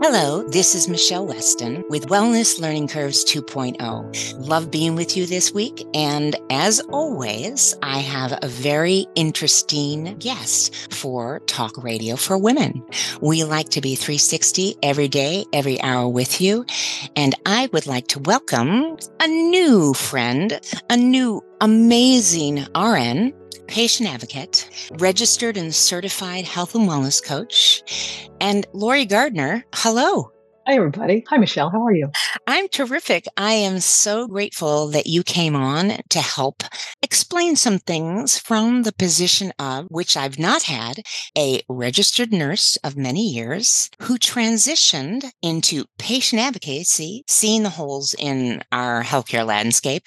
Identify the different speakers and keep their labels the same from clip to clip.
Speaker 1: Hello, this is Michele Weston with Wellness Learning Curves 2.0. Love being with you this week. And as always, I have a very interesting guest for Talk Radio for Women. We like to be 360 every day, every hour with you. And I would like to welcome a new friend, a new amazing RN patient advocate, registered and certified health and wellness coach, and Lorie Gardner. Hello.
Speaker 2: Hi, everybody. Hi, Michele. How are you?
Speaker 1: I'm terrific. I am so grateful that you came on to help explain some things from the position of which I've not had a registered nurse of many years who transitioned into patient advocacy, seeing the holes in our healthcare landscape,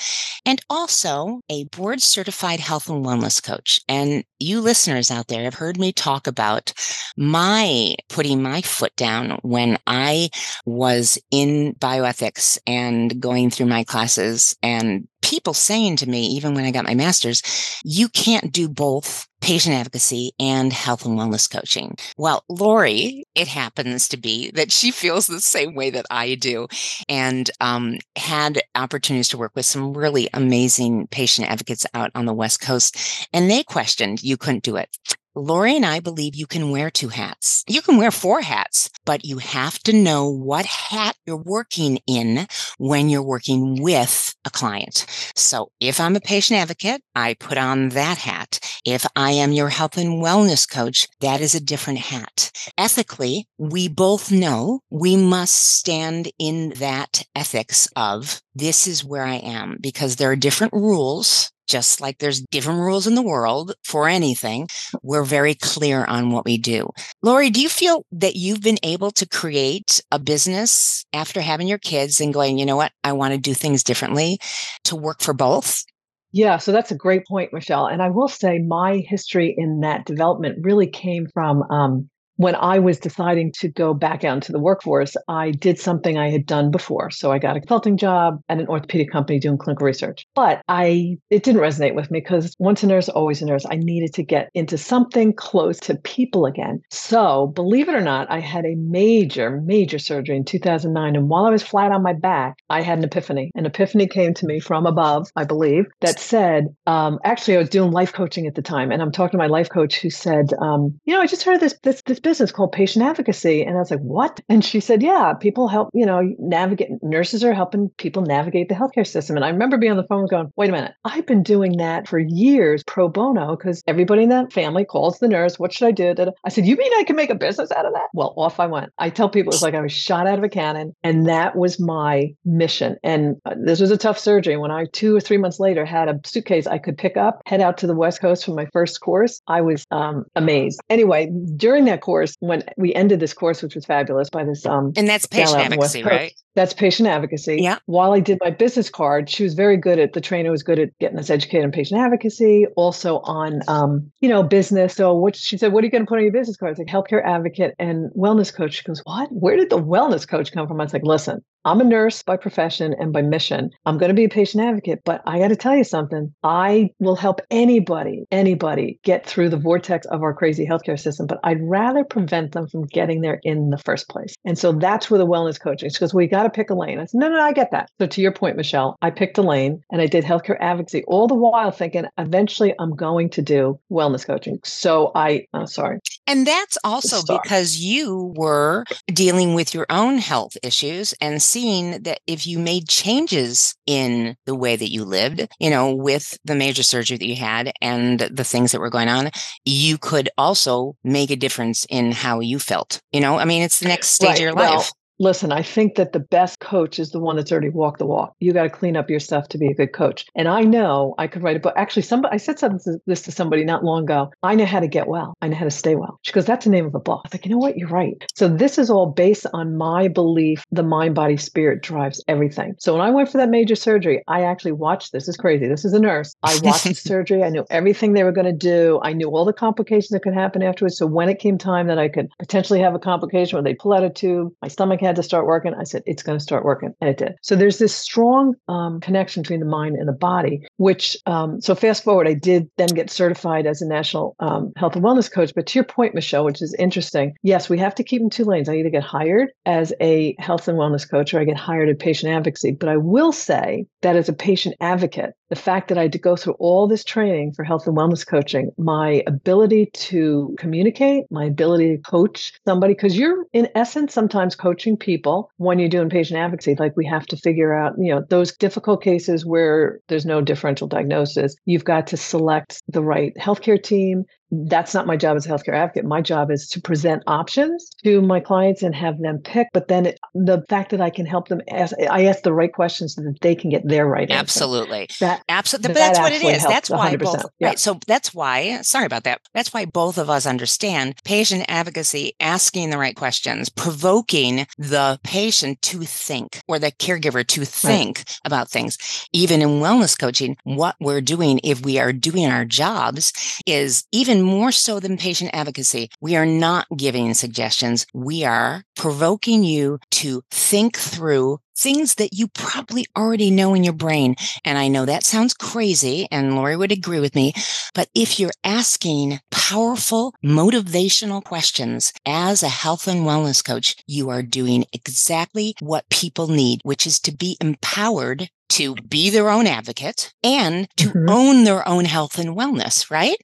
Speaker 1: and also a board certified health and wellness coach. And you listeners out there have heard me talk about my putting my foot down when I was in bioethics and going through my classes and people saying to me, even when I got my master's, you can't do both patient advocacy and health and wellness coaching. Well, Lorie, it happens to be that she feels the same way that I do and um, had opportunities to work with some really amazing patient advocates out on the West Coast. And they questioned you couldn't do it. Lorie and I believe you can wear two hats. You can wear four hats, but you have to know what hat you're working in when you're working with a client. So if I'm a patient advocate, I put on that hat. If I am your health and wellness coach, that is a different hat. Ethically, we both know we must stand in that ethics of this is where I am because there are different rules just like there's different rules in the world for anything, we're very clear on what we do. Lorie, do you feel that you've been able to create a business after having your kids and going, you know what, I want to do things differently to work for both?
Speaker 2: Yeah, so that's a great point, Michele. And I will say my history in that development really came from um, when I was deciding to go back out into the workforce, I did something I had done before. So I got a consulting job at an orthopedic company doing clinical research. But I it didn't resonate with me because once a nurse, always a nurse. I needed to get into something close to people again. So believe it or not, I had a major, major surgery in 2009. And while I was flat on my back, I had an epiphany. An epiphany came to me from above, I believe, that said, um, actually, I was doing life coaching at the time. And I'm talking to my life coach who said, um, you know, I just heard this, this, this business called patient advocacy. And I was like, what? And she said, yeah, people help, you know, navigate, nurses are helping people navigate the healthcare system. And I remember being on the phone going, wait a minute, I've been doing that for years pro bono because everybody in that family calls the nurse. What should I do? I said, you mean I can make a business out of that? Well, off I went. I tell people it's like I was shot out of a cannon. And that was my mission. And uh, this was a tough surgery. When I, two or three months later, had a suitcase I could pick up, head out to the West Coast for my first course, I was um, amazed. Anyway, during that course, when we ended this course, which was fabulous by this um
Speaker 1: and that's patient advocacy, right?
Speaker 2: That's patient advocacy.
Speaker 1: Yeah.
Speaker 2: While I did my business card, she was very good at the trainer was good at getting us educated on patient advocacy, also on um, you know, business. So what she said, what are you going to put on your business card? It's like healthcare advocate and wellness coach. She goes, What? Where did the wellness coach come from? I was like, listen, I'm a nurse by profession and by mission. I'm going to be a patient advocate, but I got to tell you something. I will help anybody, anybody get through the vortex of our crazy healthcare system, but I'd rather prevent them from getting there in the first place. And so that's where the wellness coaching is because we got to pick a lane. I said, no, no, I get that. So to your point, Michele, I picked a lane and I did healthcare advocacy all the while thinking eventually I'm going to do wellness coaching. So I, oh, sorry.
Speaker 1: And that's also because you were dealing with your own health issues and seeing that if you made changes in the way that you lived, you know, with the major surgery that you had and the things that were going on, you could also make a difference in how you felt. You know, I mean, it's the eh, next stage right. of your
Speaker 2: well,
Speaker 1: life.
Speaker 2: Listen, I think that the best coach is the one that's already walked the walk. You got to clean up your stuff to be a good coach. And I know I could write a book. Actually, somebody I said something this to somebody not long ago. I know how to get well. I know how to stay well. She goes, "That's the name of a book." I was like, "You know what? You're right." So this is all based on my belief. The mind, body, spirit drives everything. So when I went for that major surgery, I actually watched. This is crazy. This is a nurse. I watched the surgery. I knew everything they were going to do. I knew all the complications that could happen afterwards. So when it came time that I could potentially have a complication where they pull out a tube, my stomach had had to start working. I said, it's going to start working. And it did. So there's this strong um, connection between the mind and the body, which, um, so fast forward, I did then get certified as a national um, health and wellness coach. But to your point, Michele, which is interesting, yes, we have to keep in two lanes. I either get hired as a health and wellness coach or I get hired in patient advocacy. But I will say that as a patient advocate, the fact that I had to go through all this training for health and wellness coaching, my ability to communicate, my ability to coach somebody, because you're in essence sometimes coaching people when you're doing patient advocacy. Like we have to figure out, you know, those difficult cases where there's no differential diagnosis. You've got to select the right healthcare team that's not my job as a healthcare advocate. My job is to present options to my clients and have them pick. But then it, the fact that I can help them ask, I ask the right questions so that they can get their right
Speaker 1: answer. Absolutely.
Speaker 2: That
Speaker 1: absolutely. That's what it is. That's why 100%. both. Yeah. Right. So that's why. Sorry about that. That's why both of us understand patient advocacy, asking the right questions, provoking the patient to think or the caregiver to think right. about things. Even in wellness coaching, what we're doing if we are doing our jobs is even more so than patient advocacy, we are not giving suggestions. We are provoking you to think through things that you probably already know in your brain. And I know that sounds crazy, and Lorie would agree with me. But if you're asking powerful, motivational questions as a health and wellness coach, you are doing exactly what people need, which is to be empowered to be their own advocate and to mm-hmm. own their own health and wellness, right?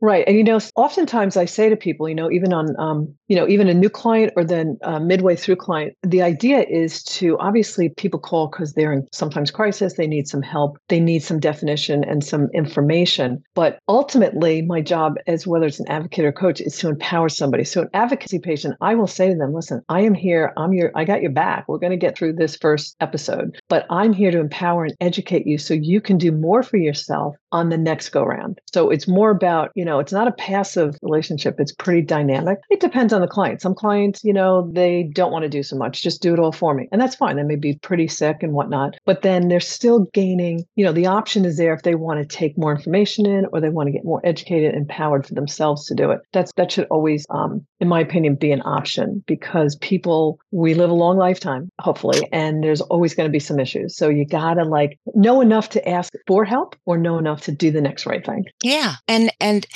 Speaker 2: Right. And, you know, oftentimes I say to people, you know, even on, um, you know, even a new client or then uh, midway through client, the idea is to obviously people call because they're in sometimes crisis, they need some help, they need some definition and some information. But ultimately, my job as whether it's an advocate or coach is to empower somebody. So, an advocacy patient, I will say to them, listen, I am here, I'm your, I got your back. We're going to get through this first episode, but I'm here to empower and educate you so you can do more for yourself on the next go round. So, it's more about about, you know, it's not a passive relationship. It's pretty dynamic. It depends on the client. Some clients, you know, they don't want to do so much, just do it all for me. And that's fine. They may be pretty sick and whatnot, but then they're still gaining, you know, the option is there if they want to take more information in or they want to get more educated, empowered for themselves to do it. That's that should always, um, in my opinion, be an option because people, we live a long lifetime, hopefully, and there's always going to be some issues. So you gotta like know enough to ask for help or know enough to do the next right thing.
Speaker 1: Yeah. And and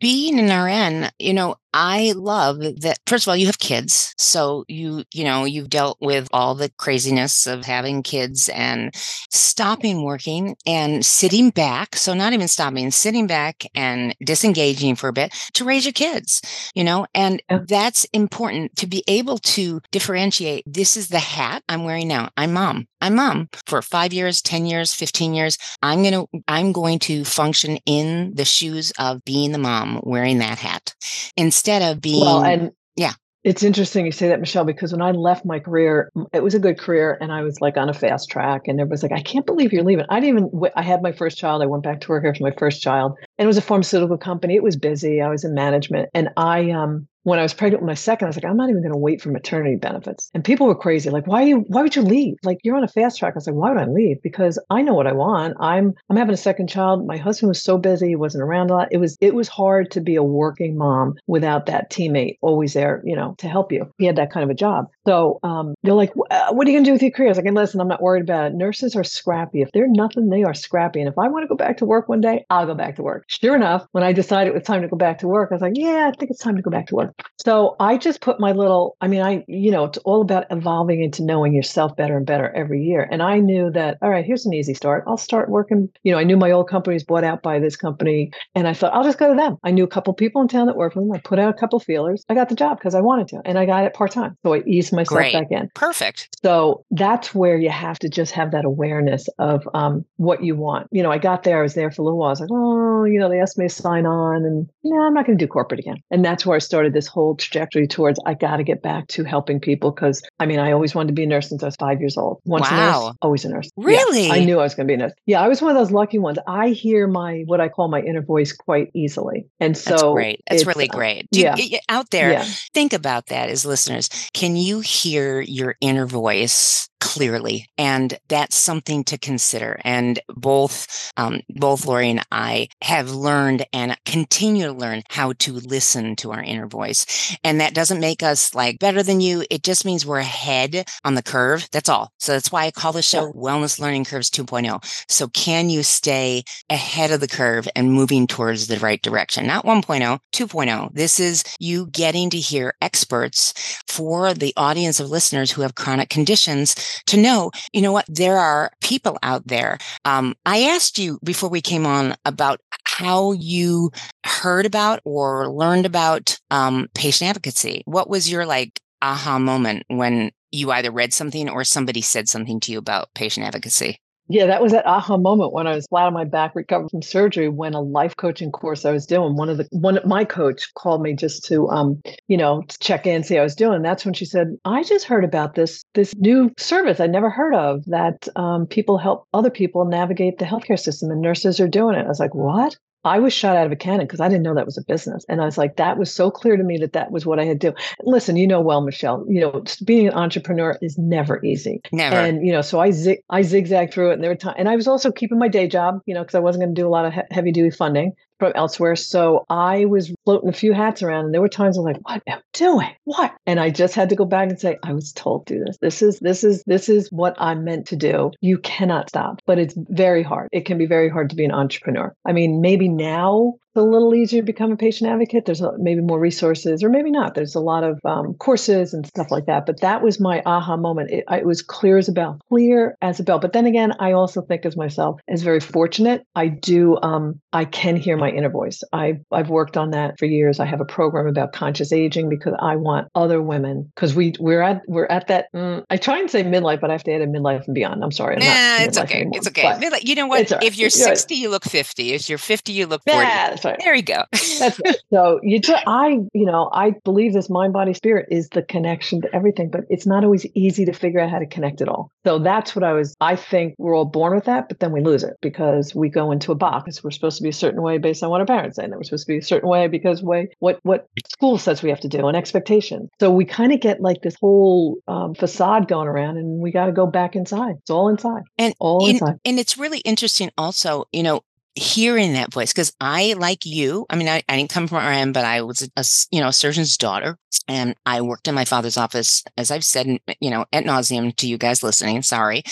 Speaker 1: being an RN, you know, I love that. First of all, you have kids. So you, you know, you've dealt with all the craziness of having kids and stopping working and sitting back. So not even stopping, sitting back and disengaging for a bit to raise your kids, you know, and oh. that's important to be able to differentiate. This is the hat I'm wearing now. I'm mom. I'm mom for five years, 10 years, 15 years. I'm going to, I'm going to function in the shoes of being the mom wearing that hat. And instead of being well and yeah.
Speaker 2: it's interesting you say that michele because when i left my career it was a good career and i was like on a fast track and it was like i can't believe you're leaving. I didn't even i had my first child i went back to work after my first child and it was a pharmaceutical company it was busy i was in management and i um when I was pregnant with my second, I was like, I'm not even going to wait for maternity benefits. And people were crazy, like, why you? Why would you leave? Like, you're on a fast track. I was like, why would I leave? Because I know what I want. I'm I'm having a second child. My husband was so busy, he wasn't around a lot. It was it was hard to be a working mom without that teammate always there, you know, to help you. He had that kind of a job. So um, they're like, what are you going to do with your career? I was like, listen, I'm not worried about it. Nurses are scrappy. If they're nothing, they are scrappy. And if I want to go back to work one day, I'll go back to work. Sure enough, when I decided it was time to go back to work, I was like, yeah, I think it's time to go back to work. So I just put my little, I mean, I, you know, it's all about evolving into knowing yourself better and better every year. And I knew that, all right, here's an easy start. I'll start working. You know, I knew my old company was bought out by this company. And I thought, I'll just go to them. I knew a couple people in town that worked with them. I put out a couple feelers. I got the job because I wanted to. And I got it part time. So I eased myself Great. back in.
Speaker 1: Perfect.
Speaker 2: So that's where you have to just have that awareness of um, what you want. You know, I got there, I was there for a little while. I was like, oh, you know, they asked me to sign on and no, I'm not going to do corporate again. And that's where I started this whole trajectory towards I got to get back to helping people because I mean, I always wanted to be a nurse since I was five years old. Once wow. a nurse, always a nurse.
Speaker 1: Really?
Speaker 2: Yeah, I knew I was going to be a nurse. Yeah, I was one of those lucky ones. I hear my, what I call my inner voice quite easily. And so
Speaker 1: That's great. That's really uh, great. Do yeah. You, out there, yeah. think about that as listeners. Can you hear your inner voice clearly. And that's something to consider. And both, um, both Lorie and I have learned and continue to learn how to listen to our inner voice. And that doesn't make us like better than you. It just means we're ahead on the curve. That's all. So that's why I call the show yeah. Wellness Learning Curves 2.0. So can you stay ahead of the curve and moving towards the right direction? Not 1.0, 2.0. This is you getting to hear experts for the audience of listeners who have chronic conditions to know, you know what, there are people out there. Um, I asked you before we came on about how you heard about or learned about um, patient advocacy. What was your like aha moment when you either read something or somebody said something to you about patient advocacy?
Speaker 2: Yeah, that was that aha moment when I was flat on my back, recovered from surgery. When a life coaching course I was doing, one of the one of my coach called me just to um, you know, check in, see how I was doing. That's when she said, "I just heard about this this new service I never heard of that um, people help other people navigate the healthcare system, and nurses are doing it." I was like, "What?" I was shot out of a cannon because I didn't know that was a business. And I was like, that was so clear to me that that was what I had to do. Listen, you know well, Michele, you know, being an entrepreneur is never easy.
Speaker 1: Never.
Speaker 2: And, you know, so I, zig- I zigzagged through it and there were times, and I was also keeping my day job, you know, because I wasn't going to do a lot of he- heavy duty funding from elsewhere. So I was floating a few hats around, and there were times I was like, "What am I doing? What?" And I just had to go back and say, "I was told to do this. This is this is this is what I'm meant to do. You cannot stop." But it's very hard. It can be very hard to be an entrepreneur. I mean, maybe now a little easier to become a patient advocate. There's a, maybe more resources, or maybe not. There's a lot of um, courses and stuff like that. But that was my aha moment. It, it, was clear as a bell, clear as a bell. But then again, I also think as myself as very fortunate. I do. Um, I can hear my inner voice. I I've worked on that for years. I have a program about conscious aging because I want other women because we we're at we're at that. Mm, I try and say midlife, but I have to add a midlife and beyond. I'm sorry. I'm
Speaker 1: nah, it's okay. Anymore, it's okay. Midlife, You know what? Right. If you're 60, you look 50. If you're 50, you look 40. Yeah, right. There you go.
Speaker 2: That's right. So you just, I, you know, I believe this mind, body, spirit is the connection to everything, but it's not always easy to figure out how to connect it all. So that's what I was, I think we're all born with that, but then we lose it because we go into a box. We're supposed to be a certain way based on what our parents say. And we're supposed to be a certain way because way what, what school says we have to do and expectations. So we kind of get like this whole um, facade going around and we got to go back inside. It's all inside.
Speaker 1: And
Speaker 2: all
Speaker 1: in,
Speaker 2: inside.
Speaker 1: And it's really interesting also, you know, hearing that voice because I, like you, I mean, I, I didn't come from RN, but I was a, you know a surgeon's daughter, and I worked in my father's office, as I've said, you know, at nauseum to you guys listening. Sorry,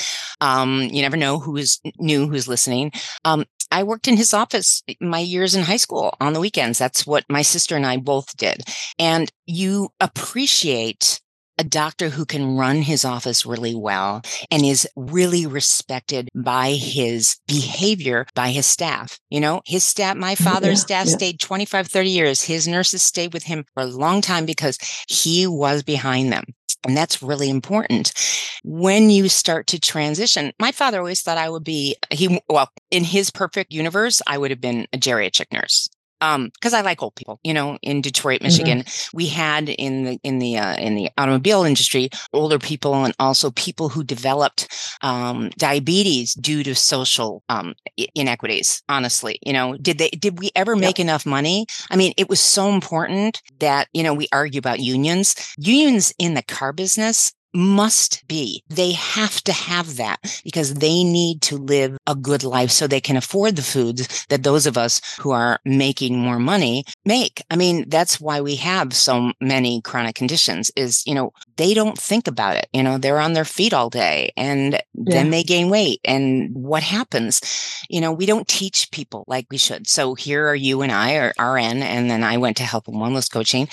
Speaker 1: um, you never know who's new, who's listening. Um, I worked in his office my years in high school on the weekends. That's what my sister and I both did, and you appreciate a doctor who can run his office really well and is really respected by his behavior by his staff. You know, his staff, my mm, father's yeah, staff yeah. stayed 25, 30 years. His nurses stayed with him for a long time because he was behind them. And that's really important. When you start to transition, my father always thought I would be, he, well, in his perfect universe, I would have been a geriatric nurse um because i like old people you know in detroit mm-hmm. michigan mm-hmm. we had in the in the uh, in the automobile industry older people and also people who developed um diabetes due to social um inequities honestly you know did they did we ever make yep. enough money i mean it was so important that you know we argue about unions unions in the car business must be. They have to have that because they need to live a good life so they can afford the foods that those of us who are making more money make. I mean, that's why we have so many chronic conditions is, you know, they don't think about it. You know, they're on their feet all day and yeah. then they gain weight. And what happens? You know, we don't teach people like we should. So here are you and I are RN, and then I went to health and wellness coaching.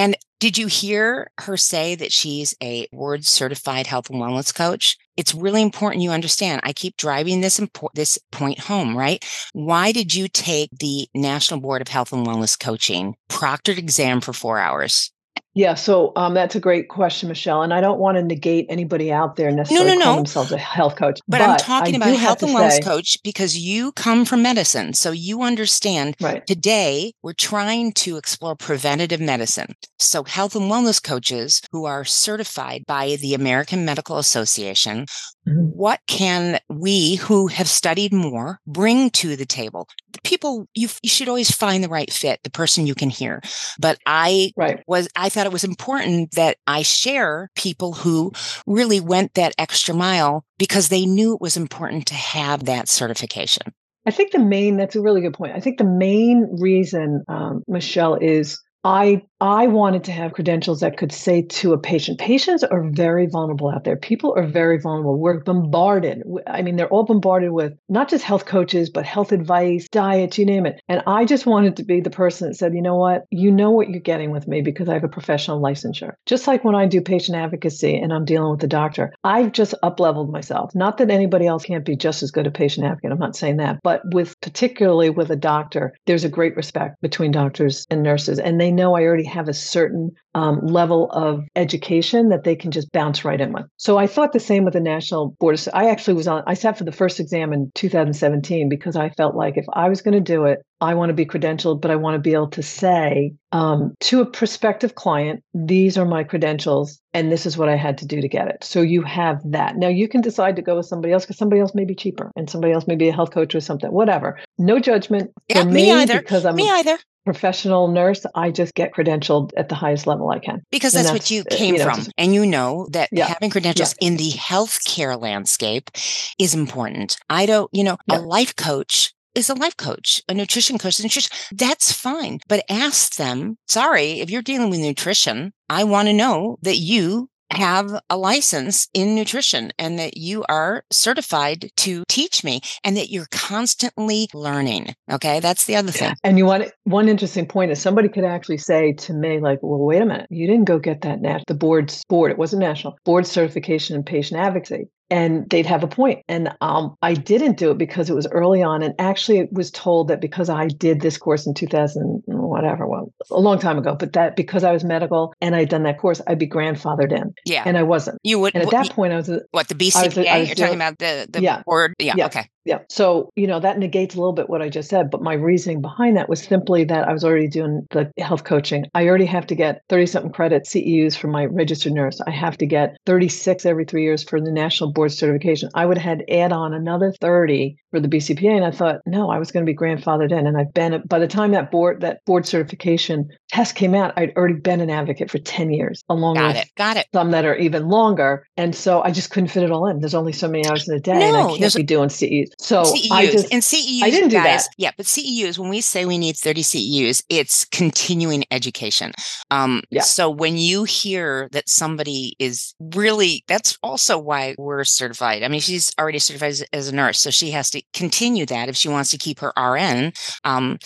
Speaker 1: And did you hear her say that she's a board certified health and wellness coach? It's really important you understand. I keep driving this impo- this point home, right? Why did you take the National Board of Health and Wellness Coaching proctored exam for 4 hours?
Speaker 2: Yeah, so um, that's a great question, Michele. And I don't want to negate anybody out there necessarily no, no, no. themselves a health coach.
Speaker 1: But, but I'm talking I about a health and wellness say, coach because you come from medicine. So you understand right. today we're trying to explore preventative medicine. So health and wellness coaches who are certified by the American Medical Association. What can we who have studied more bring to the table? The people you, you should always find the right fit, the person you can hear. But I right. was I thought it was important that I share people who really went that extra mile because they knew it was important to have that certification.
Speaker 2: I think the main, that's a really good point. I think the main reason, um, Michele, is I I wanted to have credentials that could say to a patient, patients are very vulnerable out there. People are very vulnerable. We're bombarded. I mean, they're all bombarded with not just health coaches, but health advice, diets, you name it. And I just wanted to be the person that said, you know what? You know what you're getting with me because I have a professional licensure. Just like when I do patient advocacy and I'm dealing with the doctor, I've just up leveled myself. Not that anybody else can't be just as good a patient advocate. I'm not saying that. But with particularly with a doctor, there's a great respect between doctors and nurses. And they know I already have a certain um, level of education that they can just bounce right in with. So I thought the same with the National Board. Of, I actually was on, I sat for the first exam in 2017 because I felt like if I was going to do it, I want to be credentialed, but I want to be able to say um, to a prospective client, these are my credentials, and this is what I had to do to get it. So you have that. Now you can decide to go with somebody else because somebody else may be cheaper and somebody else may be a health coach or something, whatever. No judgment
Speaker 1: yeah,
Speaker 2: for
Speaker 1: me,
Speaker 2: me
Speaker 1: either.
Speaker 2: because I'm
Speaker 1: me either
Speaker 2: professional nurse, I just get credentialed at the highest level I can.
Speaker 1: Because that's, that's what you uh, came you know, from. And you know that yeah. having credentials yeah. in the healthcare landscape is important. I don't, you know, yeah. a life coach is a life coach, a nutrition coach, is nutrition. That's fine. But ask them, sorry, if you're dealing with nutrition, I want to know that you have a license in nutrition and that you are certified to teach me and that you're constantly learning. Okay. That's the other thing.
Speaker 2: And you want one interesting point is somebody could actually say to me, like, well, wait a minute, you didn't go get that nat the board's board. It wasn't national board certification in patient advocacy and they'd have a point. And um, I didn't do it because it was early on. And actually, it was told that because I did this course in 2000, whatever, well, a long time ago, but that because I was medical and I'd done that course, I'd be grandfathered in.
Speaker 1: Yeah.
Speaker 2: And I wasn't.
Speaker 1: You would.
Speaker 2: And at that point, I was.
Speaker 1: What, the BCPA? I was, I was You're talking about the, the yeah. board? Yeah. yeah. Okay.
Speaker 2: Yeah. So, you know, that negates a little bit what I just said. But my reasoning behind that was simply that I was already doing the health coaching. I already have to get 30 something credit CEUs for my registered nurse. I have to get 36 every three years for the national board certification. I would have had add on another 30 for the BCPA. And I thought, no, I was going to be grandfathered in. And I've been, by the time that board, that board certification test came out, I'd already been an advocate for 10 years, along
Speaker 1: Got
Speaker 2: with
Speaker 1: it. Got it.
Speaker 2: some that are even longer. And so I just couldn't fit it all in. There's only so many hours in a day. No, and I can't be doing CEUs. So
Speaker 1: CEUs.
Speaker 2: I just,
Speaker 1: and CEUs,
Speaker 2: I didn't
Speaker 1: guys,
Speaker 2: do that.
Speaker 1: Yeah, but CEUs, when we say we need 30 CEUs, it's continuing education. Um, yeah. So when you hear that somebody is really, that's also why we're certified. I mean, she's already certified as, as a nurse, so she has to continue that if she wants to keep her RN. Um,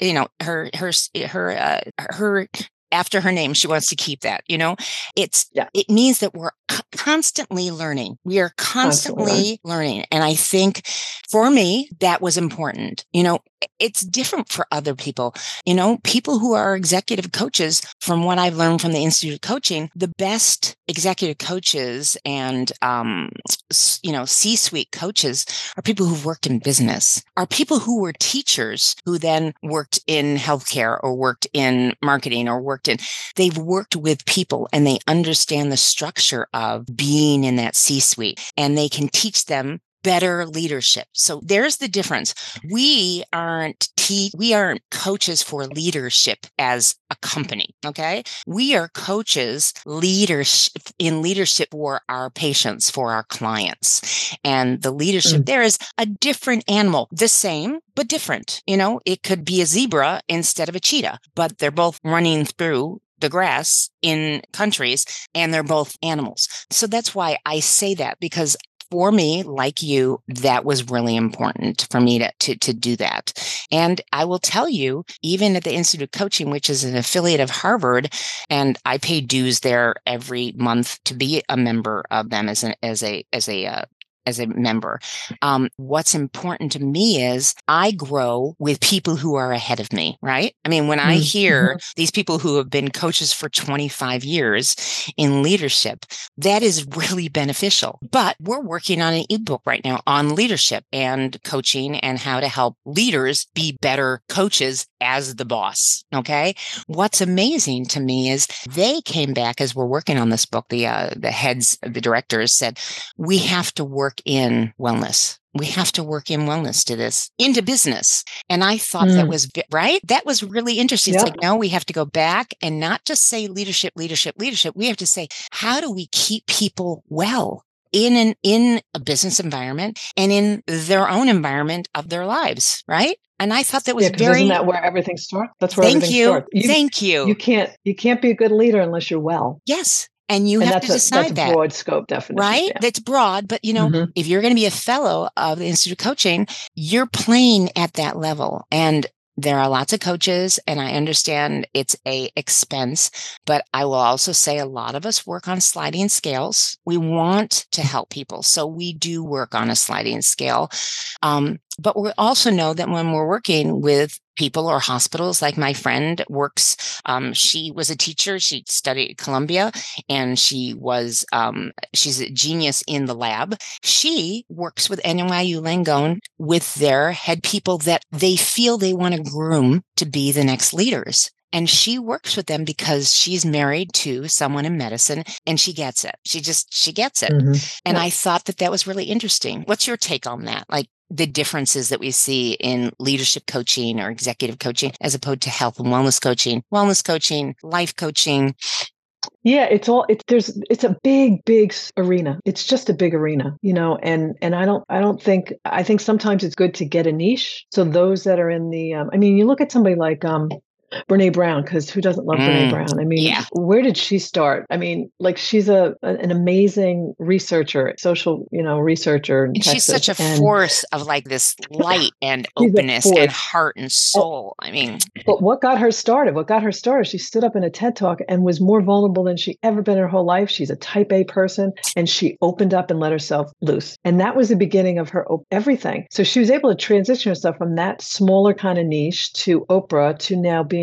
Speaker 1: you know, her her her uh, her after her name she wants to keep that you know? It's yeah. it means that we're constantly learning. We are constantly, constantly learning. And i think for me that was important. You know it's different for other people. You know people who are executive coaches from what i've learned from the institute of coaching the best executive coaches and um, you know c-suite coaches are people who've worked in business are people who were teachers who then worked in healthcare or worked in marketing or worked in they've worked with people and they understand the structure of being in that c-suite and they can teach them better leadership. So there's the difference. We aren't te- we aren't coaches for leadership as a company, okay? We are coaches leadership in leadership for our patients, for our clients. And the leadership mm. there is a different animal, the same but different. You know, it could be a zebra instead of a cheetah, but they're both running through the grass in countries and they're both animals. So that's why I say that because for me, like you, that was really important for me to, to, to do that. And I will tell you, even at the Institute of Coaching, which is an affiliate of Harvard, and I pay dues there every month to be a member of them as an as a as a uh, as a member. Um, what's important to me is I grow with people who are ahead of me, right? I mean, when I
Speaker 2: Mm,
Speaker 1: hear
Speaker 2: mhm.
Speaker 1: these people who have been coaches for 25 years in leadership, that is really beneficial. But we're working on an ebook right now on leadership and coaching and how to help leaders be better coaches as the boss. Okay. What's amazing to me is they came back as we're working on this book. The uh, the heads, the directors said we have to work in wellness. We have to work in wellness to this into business. And I thought that
Speaker 2: Mm.
Speaker 1: was right. That was really interesting. It's like, no, we have to go back and not just say leadership, leadership, leadership. We have to say, how do we keep people well? In an in a business environment and in their own environment of their lives, right? And I thought that was
Speaker 2: Yeah,
Speaker 1: very
Speaker 2: isn't that where everything starts? That's where
Speaker 1: thank
Speaker 2: everything
Speaker 1: you.
Speaker 2: starts. You,
Speaker 1: Thank you.
Speaker 2: you can't you can't be a good leader unless you're well.
Speaker 1: yes. And you
Speaker 2: and
Speaker 1: have
Speaker 2: that's
Speaker 1: to
Speaker 2: a that's
Speaker 1: decide
Speaker 2: a
Speaker 1: that.
Speaker 2: broad scope definition.
Speaker 1: right?
Speaker 2: Yeah.
Speaker 1: That's broad, but you know,
Speaker 2: Mhm.
Speaker 1: if you're going to be a fellow of the Institute of Coaching, you're playing at that level. And there are lots of coaches and I understand it's a expense, but I will also say a lot of us work on sliding scales. We want to help people. So we do work on a sliding scale. Um, but we also know that when we're working with people or hospitals, like my friend works, um, she was a teacher. She studied at Columbia and she was um, she's a genius in the lab. She works with NYU Langone with their head people that they feel they want to groom to be the next leaders. And she works with them because she's married to someone in medicine and she gets it. She just, she gets it.
Speaker 2: Mhm.
Speaker 1: And
Speaker 2: Yeah.
Speaker 1: I thought that that was really interesting. What's your take on that? Like the differences that we see in leadership coaching or executive coaching as opposed to health and wellness coaching, wellness coaching, life coaching.
Speaker 2: Yeah, it's all it's there's it's a big big arena. It's just a big arena, you know, and and I don't I don't think I think sometimes it's good to get a niche. So those that are in the um, I mean, you look at somebody like um Brene Brown because who doesn't love Brene
Speaker 1: Mm,
Speaker 2: Brown? I mean,
Speaker 1: yeah.
Speaker 2: where did she start? I mean, like she's a an amazing researcher, social, you know, researcher
Speaker 1: And she's such a
Speaker 2: and
Speaker 1: force of like this light and openness and heart and soul. I mean,
Speaker 2: But what got her started? What got her started? She stood up in a TED talk and was more vulnerable than she ever been in her whole life. She's a type A person and she opened up and let herself loose. And that was the beginning of her op- everything. So she was able to transition herself from that smaller kind of niche to Oprah to now being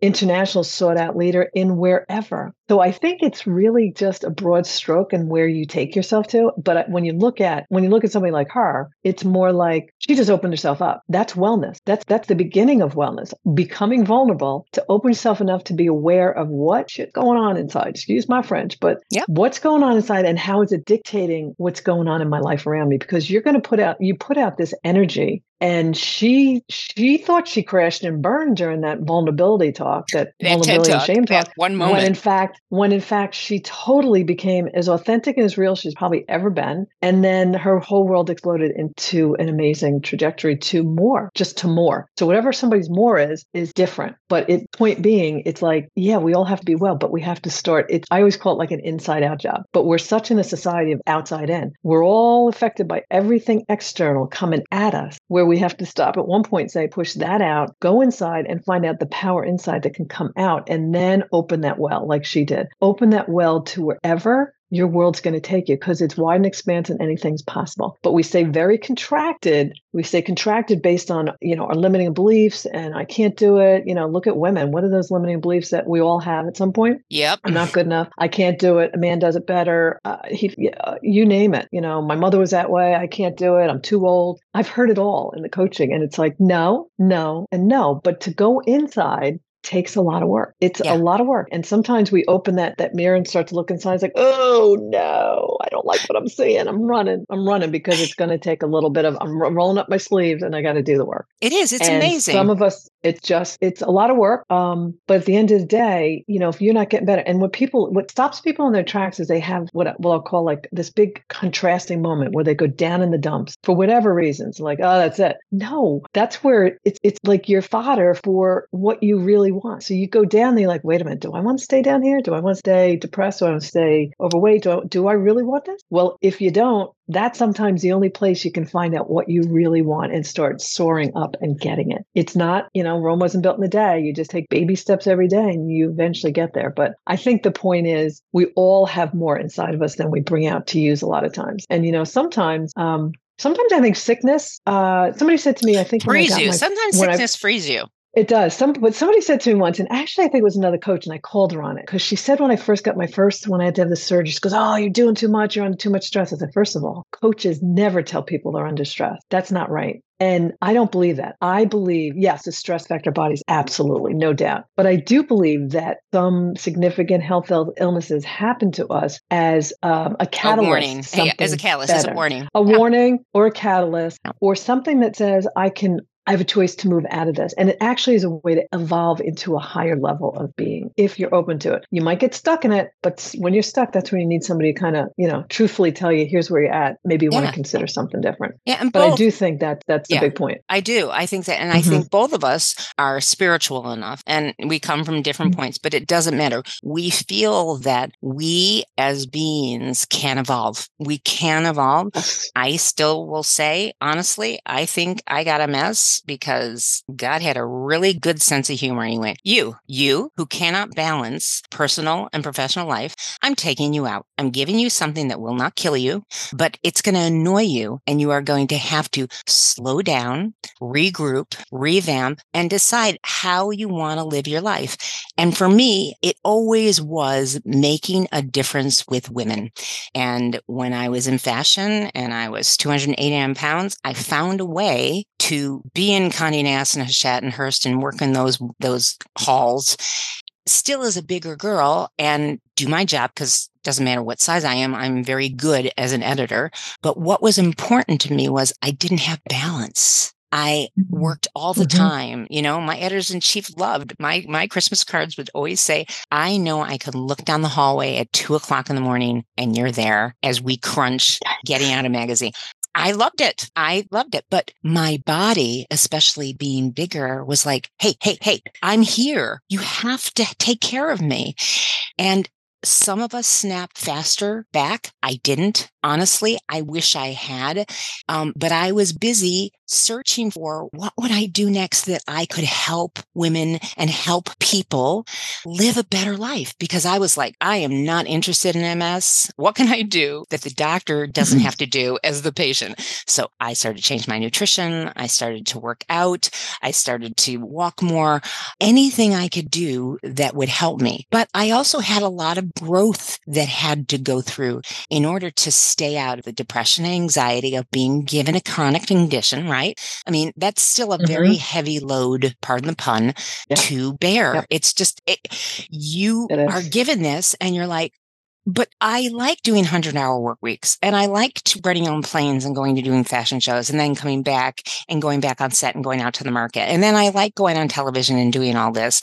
Speaker 2: international sought out leader in wherever. So I think it's really just a broad stroke and where you take yourself to. But when you look at when you look at somebody like her, it's more like she just opened herself up. That's wellness. That's that's the beginning of wellness. Becoming vulnerable to open yourself enough to be aware of what shit going on inside. Excuse my French, but
Speaker 1: Yep.
Speaker 2: what's going on inside and how is it dictating what's going on in my life around me? Because you're going to put out you put out this energy and she she thought she crashed and burned during that vulnerability talk that,
Speaker 1: that
Speaker 2: vulnerability and shame talk
Speaker 1: one
Speaker 2: when in fact when in fact she totally became as authentic and as real she's probably ever been and then her whole world exploded into an amazing trajectory to more just to more. So whatever somebody's more is is different. But it point being it's like yeah we all have to be well but we have to start it's i always call it like an inside out job but we're such in a society of outside in. We're all affected by everything external coming at us where we have to stop at one point point, say push that out go inside and find out the power inside that can come out and then open that well like she did open that well to wherever your world's going to take you because it's wide and expansive and anything's possible but we stay very contracted we stay contracted based on you know our limiting beliefs and i can't do it you know look at women what are those limiting beliefs that we all have at some point
Speaker 1: Yep.
Speaker 2: I'm not good enough. I can't do it. A man does it better. Uh, he, uh, you name it. You know, my mother was that way. I can't do it. I'm too old. I've heard it all in the coaching, and it's like no, no, and no. But to go inside takes a lot of work. It's
Speaker 1: Yeah.
Speaker 2: a lot of work, and sometimes we open that that mirror and start to look inside. It's like, oh no, I don't like what I'm seeing. I'm running. I'm running because it's going to take a little bit of. I'm rolling up my sleeves, and I got to do the work
Speaker 1: It is. It's
Speaker 2: and
Speaker 1: amazing.
Speaker 2: some of us it's just it's a lot of work um but at the end of the day you know if you're not getting better and what people what stops people in their tracks is they have what, what i'll call like this big contrasting moment where they go down in the dumps for whatever reasons like oh that's it. No that's where it's it's like your fodder for what you really want. So you go down there you're like wait a minute do i want to stay down here? Do i want to stay depressed? Do i want to stay overweight? Do I, do I really want this? Well if you don't that's sometimes the only place you can find out what you really want and start soaring up and getting it. It's not, you know, know, Rome wasn't built in a day. You just take baby steps every day and you eventually get there. But I think the point is we all have more inside of us than we bring out to use a lot of times. And, you know, sometimes, um, Sometimes I think sickness. Uh, somebody said to me, I think
Speaker 1: freeze you. My, sometimes sickness I, frees you.
Speaker 2: It does. Some, but somebody said to me once, and actually, I think it was another coach, and I called her on it because she said when I first got my first, when I had to have the surgery, she goes, "Oh, you're doing too much. You're under too much stress." I said, first of all, coaches never tell people they're under stress. That's not right. And I don't believe that. I believe, yes, the stress factor bodies, absolutely, no doubt. But I do believe that some significant health illnesses happen to us as um, a catalyst. A
Speaker 1: warning. As a catalyst, better. as a warning.
Speaker 2: A yeah. warning or a catalyst or something that says, I can I have a choice to move out of this. And it actually is a way to evolve into a higher level of being if you're open to it. You might get stuck in it, but when you're stuck, that's when you need somebody to kind of, you know, truthfully tell you, here's where you're at. Maybe you yeah. want to consider something different.
Speaker 1: Yeah. And
Speaker 2: but I do think that that's yeah, the big point.
Speaker 1: I do. I think that, and mm-hmm. I think both of us are spiritual enough and we come from different mm-hmm. points, but it doesn't matter. We feel that we as beings can evolve. We can evolve. I still will say, honestly, I think I got a mess because God had a really good sense of humor. He went, You, you who cannot balance personal and professional life, I'm taking you out. I'm giving you something that will not kill you, but it's going to annoy you. And you are going to have to slow down, regroup, revamp, and decide how you want to live your life. And for me, it always was making a difference with women. And when I was in fashion and I was 289 pounds, I found a way to be in Condé Nast and Hachette and Hearst and work in those those halls still as a bigger girl and do my job because doesn't matter what size I am, I'm very good as an editor. But what was important to me was I didn't have balance. I mm-hmm. worked all the mm-hmm. time. You know, my editors in chief loved my my Christmas cards would always say, I know I can look down the hallway at two o'clock in the morning and you're there as we crunch getting out a magazine. I loved it. I loved it. But my body, especially being bigger, was like, hey, hey, hey, I'm here. You have to take care of me. And some of us snapped faster back. I didn't. Honestly, I wish I had. Um, but I was busy searching for what would I do next that I could help women and help people live a better life because I was like, I am not interested in MS. What can I do that the doctor doesn't mm-hmm. have to do as the patient? So I started to change my nutrition. I started to work out. I started to walk more, anything I could do that would help me. But I also had a lot of growth that had to go through in order to stay out of the depression and anxiety of being given a chronic condition, right? Right? I mean, that's still a mm-hmm. very heavy load, pardon the pun, yeah. to bear. Yep. It's just, it, you it are given this and you're like, but I like doing 100 hour work weeks and I liked running on planes and going to doing fashion shows and then coming back and going back on set and going out to the market. And then I like going on television and doing all this.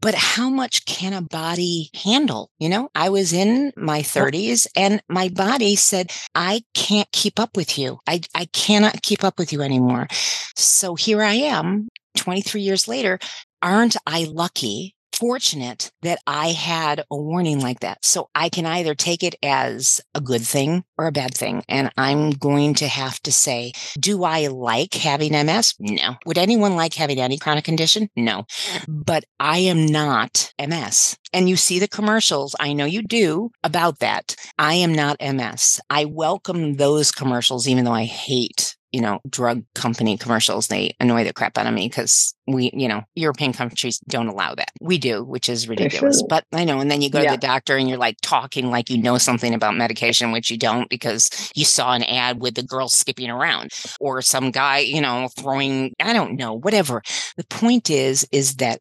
Speaker 1: But how much can a body handle? You know, I was in my 30s and my body said, I can't keep up with you. I, I cannot keep up with you anymore. So here I am 23 years later. Aren't I lucky fortunate that I had a warning like that. So I can either take it as a good thing or a bad thing. And I'm going to have to say, do I like having MS? No. Would anyone like having any chronic condition? No. But I am not MS. And you see the commercials. I know you do about that. I am not MS. I welcome those commercials, even though I hate you know, drug company commercials. They annoy the crap out of me because we, you know, European countries don't allow that. We do, which is ridiculous. But I know. And then you go yeah. to the doctor and you're like talking like you know something about medication, which you don't because you saw an ad with the girl skipping around or some guy, you know, throwing, I don't know, whatever. The point is, is that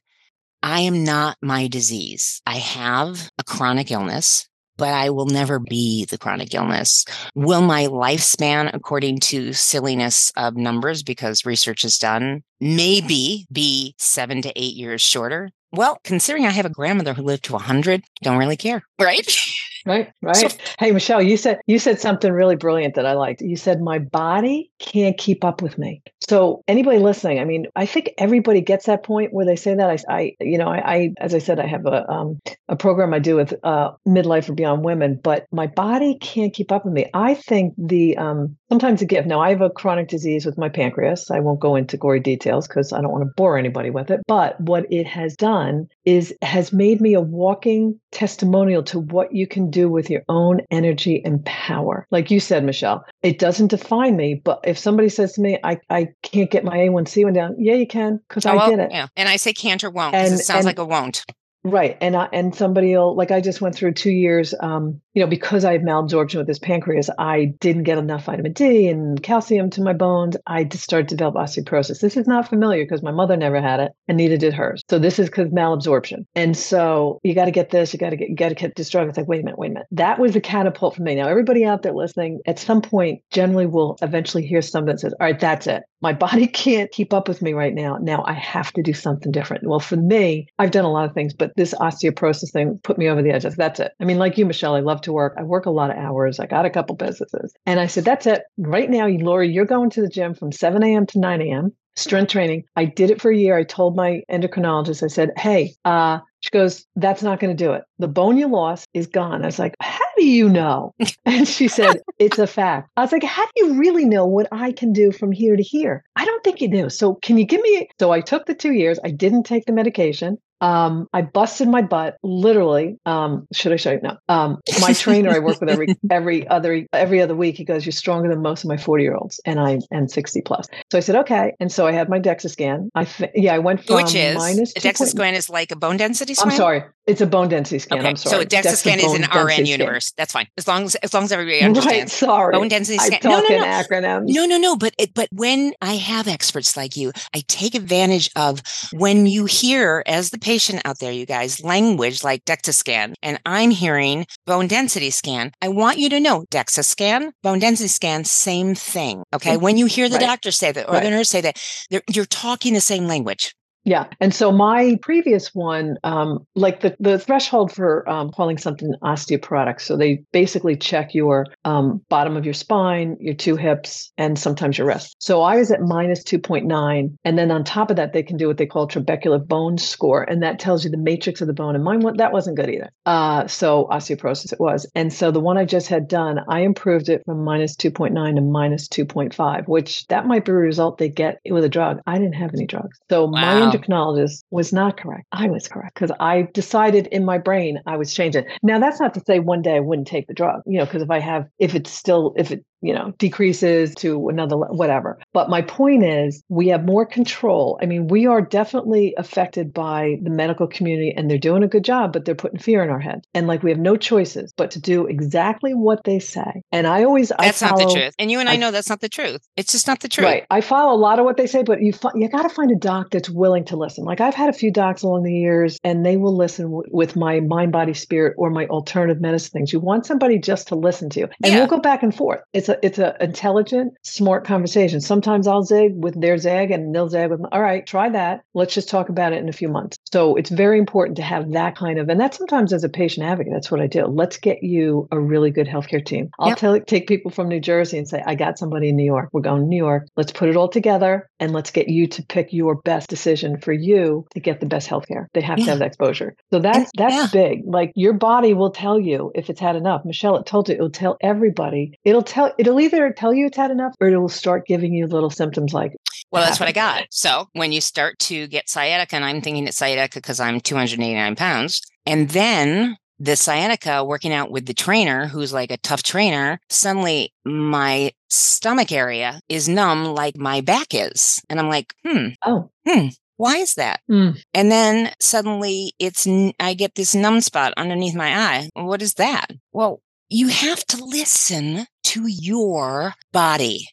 Speaker 1: I am not my disease. I have a chronic illness but I will never be the chronic illness. Will my lifespan, according to silliness of numbers, because research is done, maybe be seven to eight years shorter? Well, considering I have a grandmother who lived to 100, don't really care, right?
Speaker 2: Right, right. So, hey, Michele, you said you said something really brilliant that I liked. You said my body can't keep up with me. So anybody listening, I mean, I think everybody gets that point where they say that. I, I you know, I, I, as I said, I have a um, a program I do with uh, midlife or beyond women, but my body can't keep up with me. I think the um, sometimes a gift. Now I have a chronic disease with my pancreas. I won't go into gory details because I don't want to bore anybody with it. But what it has done is has made me a walking testimonial to what you can do with your own energy and power. Like you said, Michele, it doesn't define me, but if somebody says to me, I, I can't get my A1C one down, yeah, you can, because oh, I did it.
Speaker 1: Yeah. And I say can't or won't, because it sounds and, like a won't.
Speaker 2: Right. And I, and somebody will like I just went through two years um, you know, because I have malabsorption with this pancreas, I didn't get enough vitamin D and calcium to my bones. I just started to develop osteoporosis. This is not familiar because my mother never had it and neither did hers. So this is because malabsorption. And so you got to get this, you got to get, you got to get this drug. It's like, wait a minute, wait a minute. That was the catapult for me. Now, everybody out there listening, at some point, generally will eventually hear something that says, all right, that's it. My body can't keep up with me right now. Now I have to do something different. Well, for me, I've done a lot of things, but this osteoporosis thing put me over the edge. That's it. I mean, like you, Michele, I love to work. I work a lot of hours. I got a couple businesses. And I said, that's it. Right now, Lorie, you're going to the gym from 7 a.m. to 9 a.m. Strength training. I did it for a year. I told my endocrinologist, I said, hey, uh, she goes, That's not going to do it. The bone you lost is gone. I was like, How do you know? And she said, It's a fact. I was like, How do you really know what I can do from here to here? I don't think you do. So, can you give me? So, I took the two years. I didn't take the medication. Um, I busted my butt literally. Um, should I show you? No. Um, my trainer I work with every every other every other week. He goes, "You're stronger than most of my 40 year olds," and I am 60 plus. So I said, "Okay." And so I had my DEXA scan. I th- yeah, I went from
Speaker 1: which is
Speaker 2: minus
Speaker 1: a DEXA scan is like a bone density scan.
Speaker 2: I'm sorry, it's a bone density scan. Okay. I'm sorry.
Speaker 1: So DEXA scan is an RN universe. Scan. That's fine as long as as long as everybody understands.
Speaker 2: Right. Sorry.
Speaker 1: Bone density scan.
Speaker 2: I talk
Speaker 1: no, no,
Speaker 2: no. acronyms.
Speaker 1: No, no, no. But it, but when I have experts like you, I take advantage of when you hear as the patient out there, you guys language like DEXA scan, and I'm hearing bone density scan. I want you to know DEXA scan, bone density scan, same thing. Okay. Mm-hmm. When you hear the right. doctor say that or right. the nurse say that, you're talking the same language.
Speaker 2: Yeah. And so my previous one, um, like the, the threshold for um, calling something osteoporotic. So they basically check your um, bottom of your spine, your two hips, and sometimes your wrist. So I was at minus 2.9. And then on top of that, they can do what they call trabecular bone score. And that tells you the matrix of the bone. And mine, that wasn't good either. Uh, so osteoporosis it was. And so the one I just had done, I improved it from minus 2.9 to minus 2.5, which that might be a result they get with a drug. I didn't have any drugs. So wow. my Um, endocrinologist was not correct. I was correct because I decided in my brain I was changing. Now that's not to say one day I wouldn't take the drug, you know, because if I have, if it's still, if it you know, decreases to another whatever. But my point is, we have more control. I mean, we are definitely affected by the medical community and they're doing a good job, but they're putting fear in our head. And like we have no choices but to do exactly what they say. And I always
Speaker 1: That's
Speaker 2: I follow,
Speaker 1: not the truth. And you and I, I, know that's not the truth. It's just not the truth.
Speaker 2: Right. I follow a lot of what they say, but you you got to find a doc that's willing to listen. Like I've had a few docs along the years and they will listen w- with my mind body spirit or my alternative medicine things. You want somebody just to listen to you. And yeah. we'll go back and forth. It's a it's a intelligent, smart conversation. Sometimes I'll zig with their zag and they'll zag with my, all right, try that. Let's just talk about it in a few months. So it's very important to have that kind of, and that's sometimes as a patient advocate, that's what I do. Let's get you a really good healthcare team. I'll yep. tell take people from New Jersey and say, I got somebody in New York. We're going to New York. Let's put it all together and let's get you to pick your best decision for you to get the best healthcare. They have yeah. to have that exposure. So that's that's yeah. big. Like your body will tell you if it's had enough. Michele, it told you it'll tell everybody. It'll tell it'll either tell you it's had enough or it will start giving you little symptoms like
Speaker 1: well, that's what I got. So when you start to get sciatica, and I'm thinking it's sciatica because I'm 289 pounds, and then the sciatica working out with the trainer who's like a tough trainer, suddenly my stomach area is numb like my back is. And I'm like, hmm.
Speaker 2: Oh.
Speaker 1: Hmm. Why is that? Mm. And then suddenly it's, I get this numb spot underneath my eye. What is that? Well, you have to listen to your body.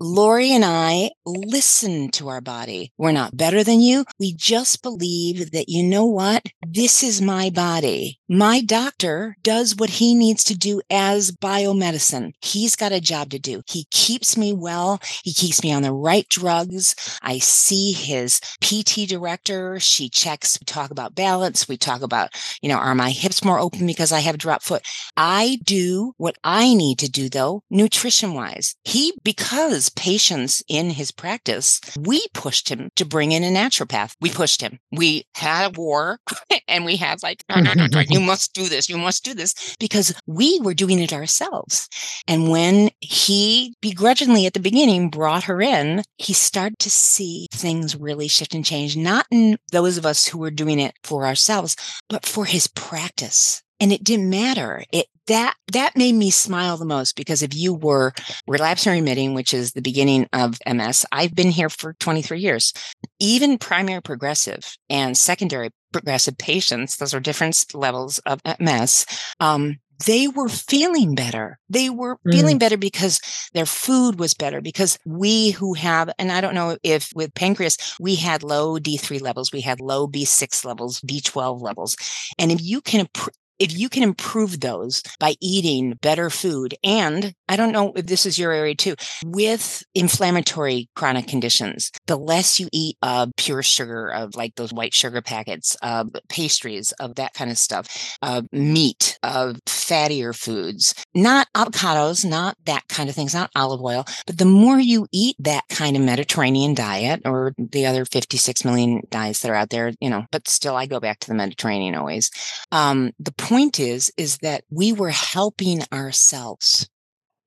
Speaker 1: Lorie and I listen to our body. We're not better than you. We just believe that, you know what? This is my body. My doctor does what he needs to do as biomedicine. He's got a job to do. He keeps me well. He keeps me on the right drugs. I see his PT director. She checks. We talk about balance. We talk about, you know, are my hips more open because I have drop foot? I do what I need to do though, nutrition wise. He, because his patients in his practice, we pushed him to bring in a naturopath. We pushed him. We had a war and we had like, no, no, no, no, you must do this. You must do this because we were doing it ourselves. And when he begrudgingly at the beginning brought her in, he started to see things really shift and change, not in those of us who were doing it for ourselves, but for his practice and it didn't matter. It that that made me smile the most because if you were relapsing remitting, which is the beginning of MS, I've been here for 23 years. Even primary progressive and secondary progressive patients, those are different levels of MS. Um, they were feeling better. They were mm. feeling better because their food was better. Because we who have, and I don't know if with pancreas, we had low D3 levels, we had low B6 levels, B12 levels. And if you can if you can improve those by eating better food, and I don't know if this is your area too, with inflammatory chronic conditions, the less you eat of pure sugar, of like those white sugar packets, of pastries, of that kind of stuff, of meat, of fattier foods, not avocados, not that kind of things, not olive oil, but the more you eat that kind of Mediterranean diet or the other 56 million diets that are out there, you know, but still I go back to the Mediterranean always. Um, the point is, is that we were helping ourselves.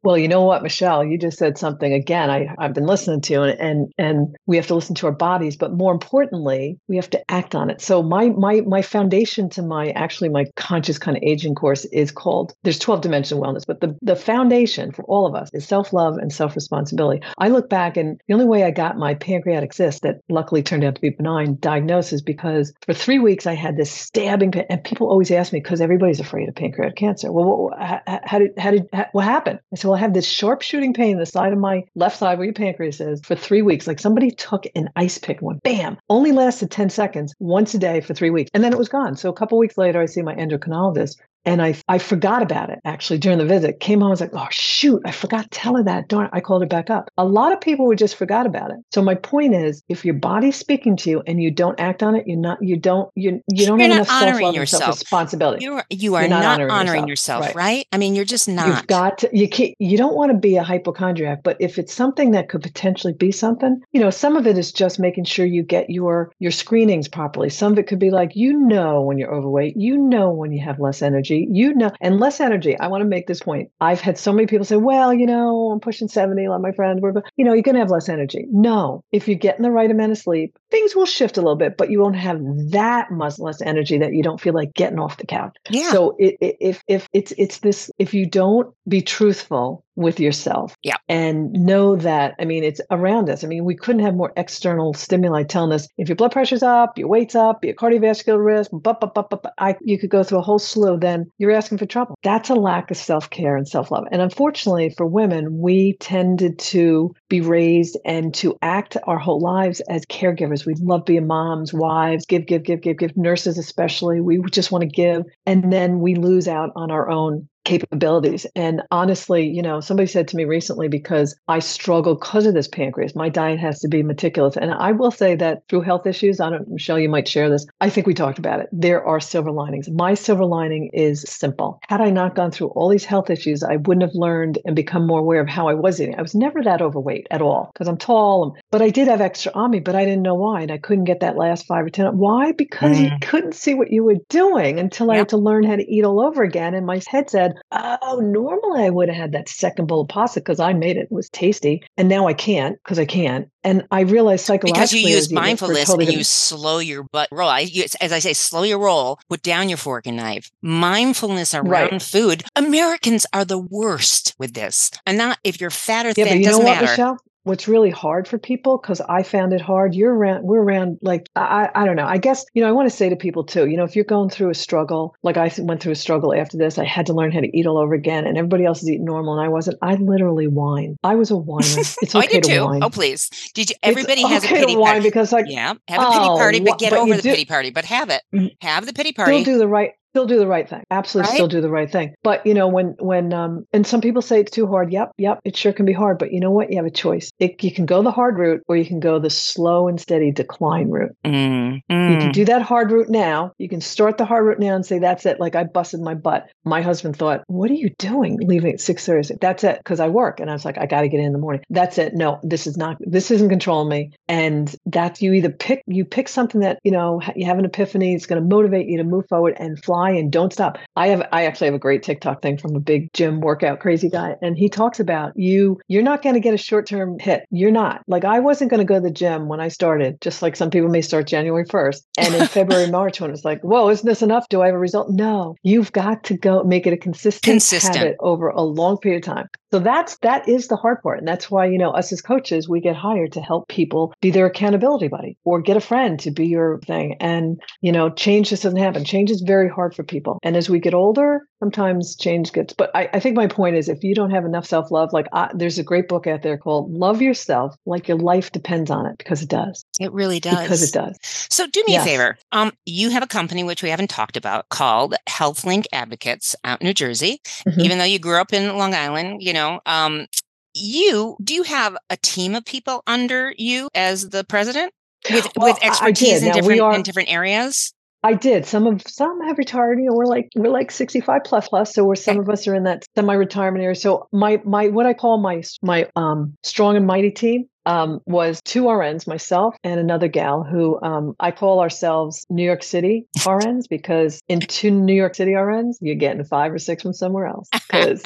Speaker 2: Well, you know what, Michele, you just said something again I, I've been listening to and, and and we have to listen to our bodies, but more importantly, we have to act on it. So my my my foundation to my actually my conscious kind of aging course is called there's 12 dimension wellness, but the, the foundation for all of us is self-love and self-responsibility. I look back and the only way I got my pancreatic cyst that luckily turned out to be benign diagnosis because for three weeks I had this stabbing pain and people always ask me because everybody's afraid of pancreatic cancer. Well, how, how did how did how, what happened? I said, well, I have this sharp shooting pain in the side of my left side where your pancreas is for three weeks. Like somebody took an ice pick one, bam, only lasted 10 seconds once a day for three weeks. And then it was gone. So a couple weeks later, I see my endocrinologist and I, I forgot about it actually during the visit. Came home, I was like, oh, shoot, I forgot to tell her that. Darn, I called her back up. A lot of people would just forgot about it. So my point is, if your body's speaking to you and you don't act on it, you're not, you don't, you, you don't
Speaker 1: you're
Speaker 2: have enough and self-responsibility.
Speaker 1: You are, you are not, not, honoring, honoring yourself, yourself right. right. I mean, you're just not.
Speaker 2: You've got to, you can't, you don't want to be a hypochondriac, but if it's something that could potentially be something, you know, some of it is just making sure you get your, your screenings properly. Some of it could be like, you know, when you're overweight, you know, when you have less energy, you know, and less energy. I want to make this point. I've had so many people say, well, you know, I'm pushing 70, like my friend, you know, you're going to have less energy. No, if you get in the right amount of sleep, things will shift a little bit, but you won't have that much less energy that you don't feel like getting off the couch.
Speaker 1: Yeah.
Speaker 2: So it, it, if, if it's, it's this, if you don't be truthful with yourself.
Speaker 1: Yeah.
Speaker 2: and know that i mean it's around us. I mean we couldn't have more external stimuli telling us if your blood pressure's up your weight's up your cardiovascular risk but, but, but, but, I, you could go through a whole slew then you're asking for trouble. That's a lack of self-care and self-love. And unfortunately for women we tended to be raised and to act our whole lives as caregivers. We love being moms wives give give give give give nurses especially. We just want to give. And then we lose out on our own capabilities. And honestly, you know, somebody said to me recently because I struggle because of this pancreas, my diet has to be meticulous. And I will say that through health issues, I don't, Michele, you might share this. I think we talked about it. There are silver linings. My silver lining is simple. Had I not gone through all these health issues, I wouldn't have learned and become more aware of how I was eating. I was never that overweight at all because I'm tall, but I did have extra on me, but I didn't know why. And I couldn't get that last five or 10. Why? Because mm. you couldn't see what you were doing until yep. I had to learn how to eat all over again. And my head said, oh, normally I would have had that second bowl of pasta because I made it. It was tasty. And now I can't because I can't. And I realized psychologically
Speaker 1: because you use mindfulness totally and you slow your butt roll. I, as I say, slow your roll. Put down your fork and knife. Mindfulness around right. food. Americans are the worst with this. And not if you're fat or
Speaker 2: yeah,
Speaker 1: thin.
Speaker 2: But you
Speaker 1: doesn't
Speaker 2: know
Speaker 1: what,
Speaker 2: matter. Michele? What's really hard for people because I found it hard. You're around, we're around like I, I don't know. I guess you know I want to say to people too. You know, if you're going through a struggle, like I went through a struggle after this, I had to learn how to eat all over again, and everybody else is eating normal, and I wasn't. I literally whined. I was a whiner. It's okay
Speaker 1: oh, I did
Speaker 2: to
Speaker 1: too.
Speaker 2: whine.
Speaker 1: Oh please, did you? Everybody
Speaker 2: it's
Speaker 1: has
Speaker 2: okay
Speaker 1: a pity
Speaker 2: to whine
Speaker 1: party
Speaker 2: because like
Speaker 1: yeah, have a pity
Speaker 2: oh,
Speaker 1: party, but get
Speaker 2: but
Speaker 1: over the
Speaker 2: do-
Speaker 1: pity party. But have it.
Speaker 2: Mhm.
Speaker 1: Have the pity party.
Speaker 2: do the right still do the right thing. Absolutely still do the right thing. But you know when when um and some people say it's too hard. Yep yep it sure can be hard. But you know what? You have a choice. It, you can go the hard route or you can go the slow and steady decline route.
Speaker 1: Mm,
Speaker 2: you can
Speaker 1: mm.
Speaker 2: do that hard route now. You can start the hard route now and say that's it. Like i busted my butt. My husband thought what are you doing leaving at 6 30 that's it because i work. And i was like i got to get in in the morning. That's it. No this is not this isn't controlling me. And that you either pick you pick something that you know you have an epiphany it's going to motivate you to move forward and fly and don't stop. I have i actually have a great tiktok thing from a big gym workout crazy guy and he talks about you you're not going to get a short-term hit. You're not. Like i wasn't going to go to the gym when i started just like some people may start january 1st and in february march when it's like whoa isn't this enough? Do i have a result? No. You've got to go make it a consistent,
Speaker 1: Consistent.
Speaker 2: habit over a long period of time. So that's that is the hard part and that's why you know us as coaches we get hired to help people be their accountability buddy or get a friend to be your thing and you know change just doesn't happen. Change is very hard for people and as we get older sometimes change gets but i, I think my point is if you don't have enough self-love like I, there's a great book out there called love yourself like your life depends on it because it does
Speaker 1: It really does.
Speaker 2: because it does
Speaker 1: So do me
Speaker 2: Yes.
Speaker 1: a favor. Um, you have a company which we haven't talked about called HealthLink Advocates out in New Jersey.
Speaker 2: Mhm.
Speaker 1: Even though you grew up in Long Island, you know, um, you do you have a team of people under you as the president with
Speaker 2: Well,
Speaker 1: with expertise in different
Speaker 2: are-
Speaker 1: in different areas?
Speaker 2: I did. Some of some have retired. You know, we're like we're like sixty five plus plus. So we're some of us are in that semi retirement area. So my my what I call my my um strong and mighty team um was two RNs, myself and another gal who um I call ourselves New York City RNs because in two New York City RNs you're getting five or six from somewhere else because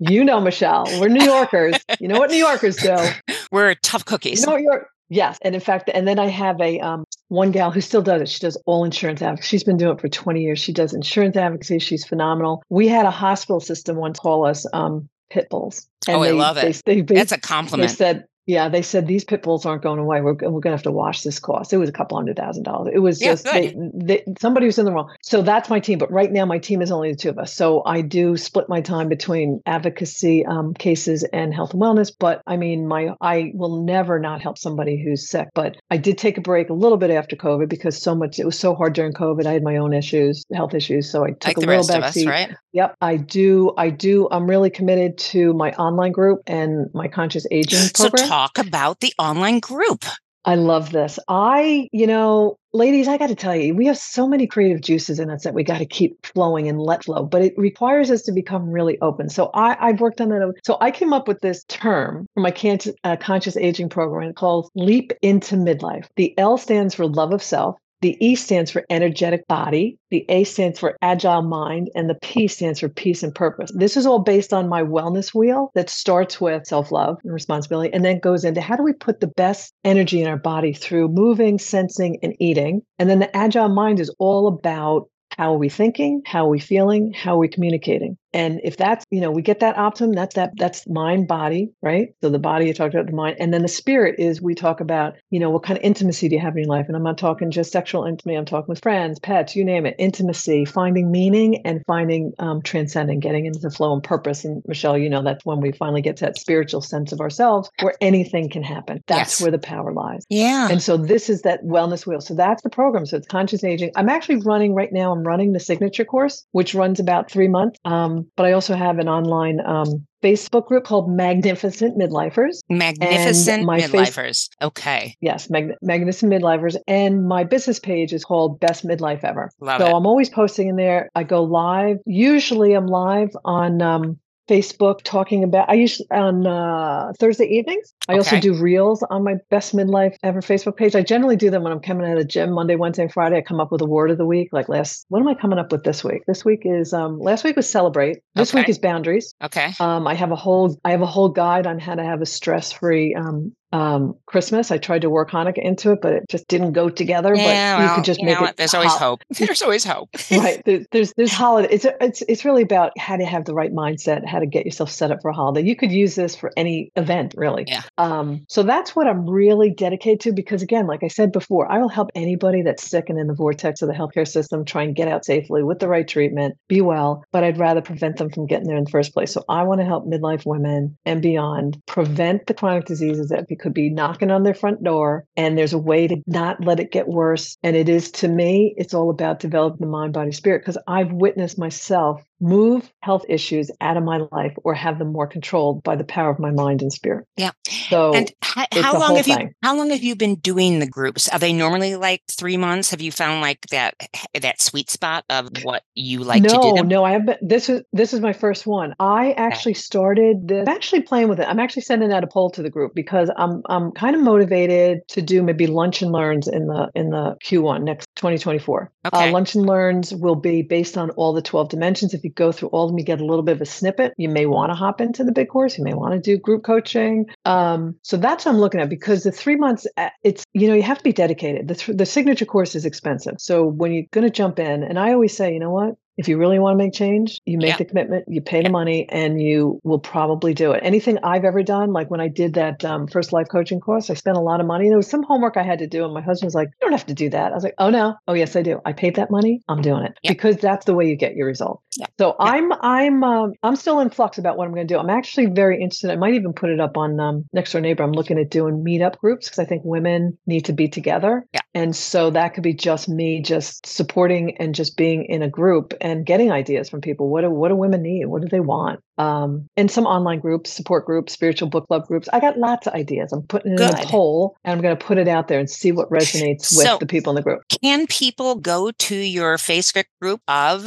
Speaker 2: you know Michele we're New Yorkers. You know what New Yorkers do.
Speaker 1: We're tough
Speaker 2: You
Speaker 1: cookies.
Speaker 2: know what you're yes, and in fact, and then I have a um one gal who still does it. She does all insurance advocacy. She's been doing it for 20 years. She does insurance advocacy. She's phenomenal. We had a hospital system once call us um pit bulls.
Speaker 1: Oh, I
Speaker 2: they,
Speaker 1: love it.
Speaker 2: They, they,
Speaker 1: That's a compliment.
Speaker 2: they said, yeah, they said these pit bulls aren't going away. We're, we're going to have to wash this cost. It was a couple hundred thousand dollars. It was
Speaker 1: Yeah,
Speaker 2: just they, they, somebody was in the wrong. So that's my team. But right now, my team is only the two of us. So I do split my time between advocacy um, cases and health and wellness. But I mean, my I will never not help somebody who's sick. But I did take a break a little bit after COVID because so much it was so hard during COVID. I had my own issues, health issues. So I took
Speaker 1: Like
Speaker 2: a
Speaker 1: the
Speaker 2: little
Speaker 1: rest of us,
Speaker 2: seat.
Speaker 1: right?
Speaker 2: Yep, I do. I do. I'm really committed to my online group and my conscious aging
Speaker 1: So
Speaker 2: program.
Speaker 1: Talk about the online group.
Speaker 2: I love this. I, you know, ladies, I got to tell you, we have so many creative juices in us that we got to keep flowing and let flow, but it requires us to become really open. So I, I've worked on that. So I came up with this term for my can- uh, conscious aging program called Leap into Midlife. The L stands for love of self. The E stands for energetic body. The A stands for agile mind. And the P stands for peace and purpose. This is all based on my wellness wheel that starts with self love and responsibility and then goes into how do we put the best energy in our body through moving, sensing, and eating. And then the agile mind is all about how are we thinking? How are we feeling? How are we communicating? And if that's, you know, we get that optimum, that's that, that's mind, body, right? So the body, you talked about the mind. And then the spirit is we talk about, you know, what kind of intimacy do you have in your life? And I'm not talking just sexual intimacy, I'm talking with friends, pets, you name it, intimacy, finding meaning and finding um, transcending, getting into the flow and purpose. And Michele, you know, that's when we finally get to that spiritual sense of ourselves where anything can happen. That's
Speaker 1: Yes.
Speaker 2: where the power lies.
Speaker 1: Yeah.
Speaker 2: And so this is that wellness wheel. So that's the program. So it's conscious aging. I'm actually running right now. I'm running the signature course, which runs about three months. Um, but I also have an online um, Facebook group called Magnificent Midlifers.
Speaker 1: Magnificent
Speaker 2: my face-
Speaker 1: midlifers. okay.
Speaker 2: Yes, Mag- Magnificent Midlifers. And my business page is called Best Midlife Ever.
Speaker 1: Love
Speaker 2: so
Speaker 1: it.
Speaker 2: I'm always posting in there. I go live. Usually I'm live on um, Facebook talking about, I usually on uh, Thursday evenings. I also do reels on my Best Midlife Ever Facebook page. I generally do them when I'm coming out of the gym Monday, Wednesday, and Friday. I come up with a word of the week. Like last, what am I coming up with this week? This week is, um, last week was celebrate. This week is boundaries.
Speaker 1: Okay.
Speaker 2: Um, I have a whole I have a whole guide on how to have a stress free um, um, Christmas. I tried to work Hanukkah into it, but it just didn't go together.
Speaker 1: Yeah,
Speaker 2: but you could just
Speaker 1: you
Speaker 2: make it.
Speaker 1: There's always hope. There's always hope.
Speaker 2: right. There- There's there's holiday. It's it's it's really about how to have the right mindset, how to get yourself set up for a holiday. You could use this for any event, really.
Speaker 1: Yeah.
Speaker 2: Um. So that's what I'm really dedicated to because again, like I said before, I will help anybody that's sick and in the vortex of the healthcare system try and get out safely with the right treatment, be well. But I'd rather prevent them from getting there in the first place. So I want to help midlife women and beyond prevent the chronic diseases that could be knocking on their front door. And there's a way to not let it get worse. And it is to me, it's all about developing the mind, body, spirit because I've witnessed myself move health issues out of my life or have them more controlled by the power of my mind and spirit.
Speaker 1: Yeah.
Speaker 2: So
Speaker 1: and how, how long have you
Speaker 2: thing.
Speaker 1: how long have you been doing the groups? Are they normally like three months? Have you found like that that sweet spot of what you like
Speaker 2: no,
Speaker 1: to do them?
Speaker 2: no, I have been. This is this is my first one. I actually started. This, I'm actually playing with it. I'm actually sending out a poll to the group because I'm I'm kind of motivated to do maybe lunch and learns in the in the Q1 next 2024.
Speaker 1: Okay.
Speaker 2: Uh, lunch and learns will be based on all the 12 dimensions. If you go through all of them, you get a little bit of a snippet. You may want to hop into the big course. You may want to do group coaching. Um, so that's what I'm looking at because the three months, uh, it's you know you have to be dedicated. The th- the signature course is expensive. So when you're going to jump in, and I always say, you know what, if you really want to make change, you make
Speaker 1: Yeah.
Speaker 2: the commitment, you pay the money, and you will probably do it. Anything I've ever done, like when I did that um, first life coaching course, I spent a lot of money. There was some homework I had to do, and my husband was like, "You don't have to do that." I was like, "Oh no, oh yes, I do. I paid that money. I'm doing it
Speaker 1: Yeah.
Speaker 2: because that's the way you get your result."
Speaker 1: Yeah.
Speaker 2: So
Speaker 1: Yeah.
Speaker 2: I'm I'm um, I'm still in flux about what I'm going to do. I'm actually very interested. I might even put it up on um, next door neighbor. I'm looking at doing meetup groups because I think women need to be together.
Speaker 1: Yeah.
Speaker 2: And so that could be just me just supporting and just being in a group and getting ideas from people. What do what do women need? What do they want? Um, and some online groups, support groups, spiritual book club groups. I got lots of ideas. I'm putting it in a poll and I'm going to put it out there and see what resonates with
Speaker 1: So-
Speaker 2: the people in the group.
Speaker 1: Can people go to your Facebook group of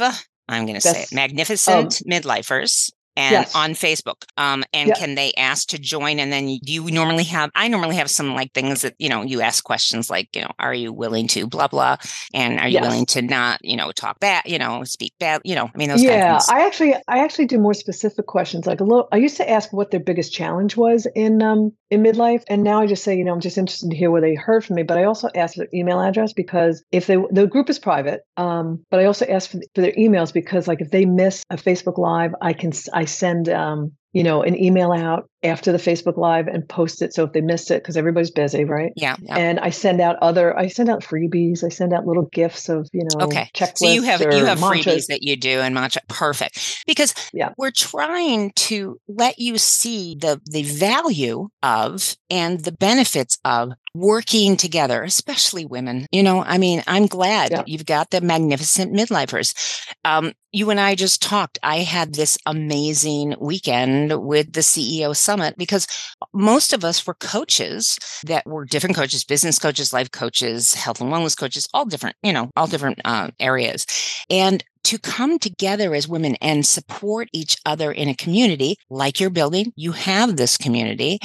Speaker 1: I'm going to say it, Magnificent Midlifers? And
Speaker 2: Yes.
Speaker 1: on Facebook, um, and
Speaker 2: Yeah.
Speaker 1: can they ask to join? And then you, do you normally have? I normally have some like things that you know you ask questions like you know, are you willing to blah blah, and are you
Speaker 2: Yes.
Speaker 1: willing to not you know talk bad, you know, speak bad, you know, I mean those
Speaker 2: yeah
Speaker 1: of things.
Speaker 2: i actually i actually do more specific questions like a little i used to ask what their biggest challenge was in um in midlife and now i just say you know i'm just interested to hear where they heard from me but i also ask for their email address because if they the group is private um but i also ask for, for their emails because like if they miss a facebook live i can I send um you know an email out after the facebook live and post it so if they missed it because everybody's busy right
Speaker 1: yeah, yeah.
Speaker 2: and I send out other. I send out freebies. I send out little gifts of you know
Speaker 1: Okay. So you have you have
Speaker 2: mantras.
Speaker 1: freebies that you do and mantra perfect because
Speaker 2: Yeah.
Speaker 1: we're trying to let you see the the value of and the benefits of working together, especially women. You know, I mean, I'm glad
Speaker 2: Yeah.
Speaker 1: you've got the magnificent midlifers. Um, you and I just talked. I had this amazing weekend with the CEO summit because most of us were coaches that were different coaches, business coaches, life coaches, health and wellness coaches, all different, you know, all different uh, areas. And to come together as women and support each other in a community like you're building, you have this community,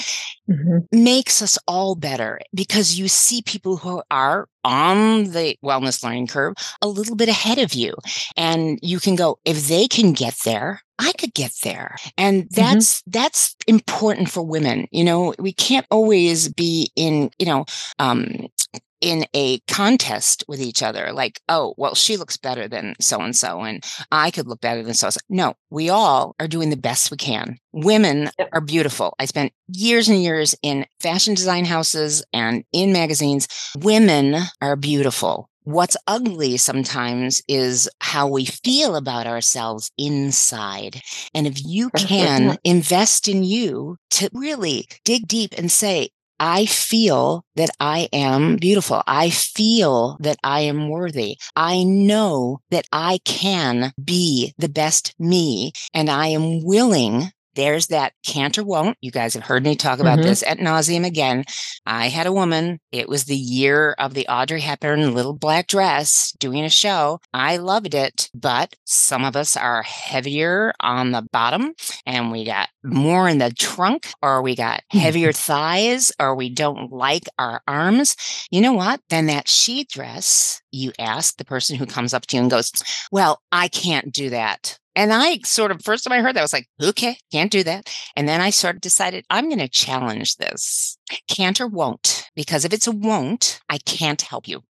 Speaker 2: Mhm.
Speaker 1: makes us all better because you see people who are on the wellness learning curve a little bit ahead of you. And you can go, if they can get there, I could get there. And that's that's important for women. You know, we can't always be in, you know, um in a contest with each other like oh well she looks better than so and so and i could look better than so and so no we all are doing the best we can. Women are beautiful. I spent years and years in fashion design houses and in magazines. Women are beautiful What's ugly sometimes is how we feel about ourselves inside. And if you can invest in you to really dig deep and say, I feel that I am beautiful. I feel that I am worthy. I know that I can be the best me and I am willing. There's that can't or won't. You guys have heard me talk about
Speaker 2: Mhm.
Speaker 1: this at nauseum again. I had a woman. It was the year of the Audrey Hepburn little black dress doing a show. I loved it, but some of us are heavier on the bottom and we got more in the trunk or we got heavier thighs or we don't like our arms. You know what? Then that sheet dress, you ask the person who comes up to you and goes, Well, I can't do that. And I sort of, first time I heard that, I was like, okay, can't do that. And then I sort of decided I'm going to challenge this. Can't or won't, because if it's a won't, I can't help you.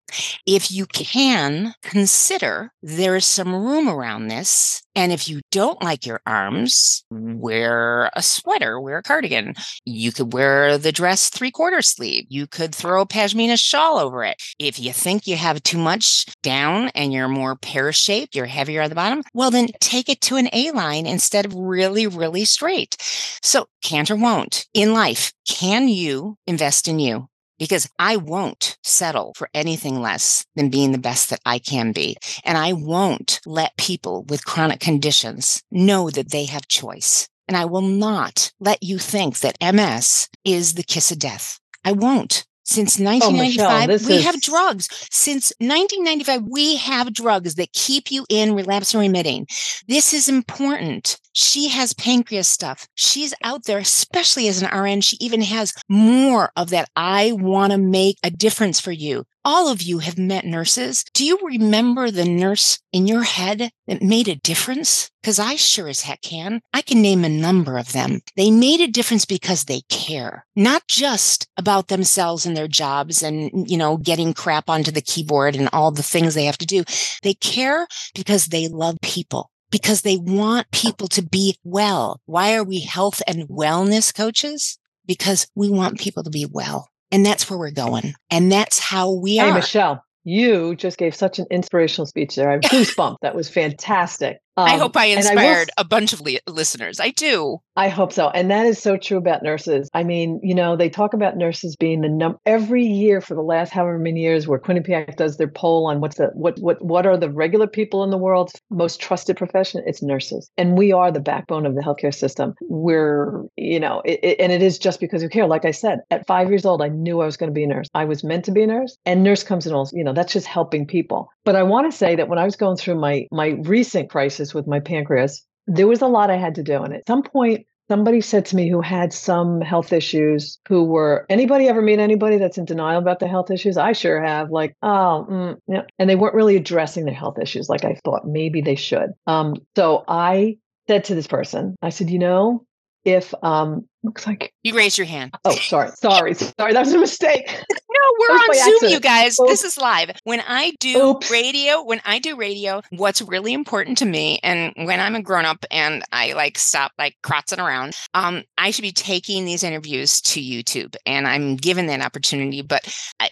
Speaker 1: If you can consider there is some room around this, and if you don't like your arms, wear a sweater, wear a cardigan. You could wear the dress three quarter sleeve. You could throw a pashmina shawl over it. If you think you have too much down and you're more pear shaped, you're heavier at the bottom, well, then take it to an A line instead of really, really straight. So, can't or won't in life, can you invest in you? because I won't settle for anything less than being the best that I can be. And I won't let people with chronic conditions know that they have choice. And I will not let you think that MS is the kiss of death. I won't. Since 1995, oh, Michele, we is... have drugs. Since 1995, we have drugs that keep you in relapse and remitting. This is important. She has pancreas stuff. She's out there, especially as an RN. She even has more of that. I want to make a difference for you. All of you have met nurses. Do you remember the nurse in your head that made a difference? Because I sure as heck can. I can name a number of them. They made a difference because they care, not just about themselves and their jobs and, you know, getting crap onto the keyboard and all the things they have to do. They care because they love people because they want people to be well. Why are we health and wellness coaches? Because we want people to be well. And that's where we're going. And that's how we
Speaker 2: hey,
Speaker 1: are.
Speaker 2: Hey, Michele, you just gave such an inspirational speech there. I have goosebumps. that was fantastic.
Speaker 1: Um, I hope I inspired I will, a bunch of li- listeners. I do.
Speaker 2: I hope so. And that is so true about nurses. I mean, you know, they talk about nurses being the number every year for the last however many years where Quinnipiac does their poll on what's the what what what are the regular people in the world's most trusted profession? It's nurses. And we are the backbone of the healthcare system. We're, you know, it, it, and it is just because we care. Like I said, at five years old, I knew I was going to be a nurse. I was meant to be a nurse. And nurse comes in all, you know, that's just helping people. But I want to say that when I was going through my my recent crisis with my pancreas, there was a lot I had to do. And at some point, somebody said to me who had some health issues who were anybody ever meet anybody that's in denial about the health issues i sure have like oh mm, yeah and they weren't really addressing their health issues like i thought maybe they should um, so i said to this person i said you know if um looks like
Speaker 1: you raised your hand.
Speaker 2: Oh, sorry, sorry, sorry. That was a mistake.
Speaker 1: no, we're on Zoom, accident. you guys. Oops. This is live. When I do Oops. radio, when I do radio, what's really important to me, and when I'm a grown up and I like stop like crotzing around, um, I should be taking these interviews to YouTube, and I'm given that opportunity. But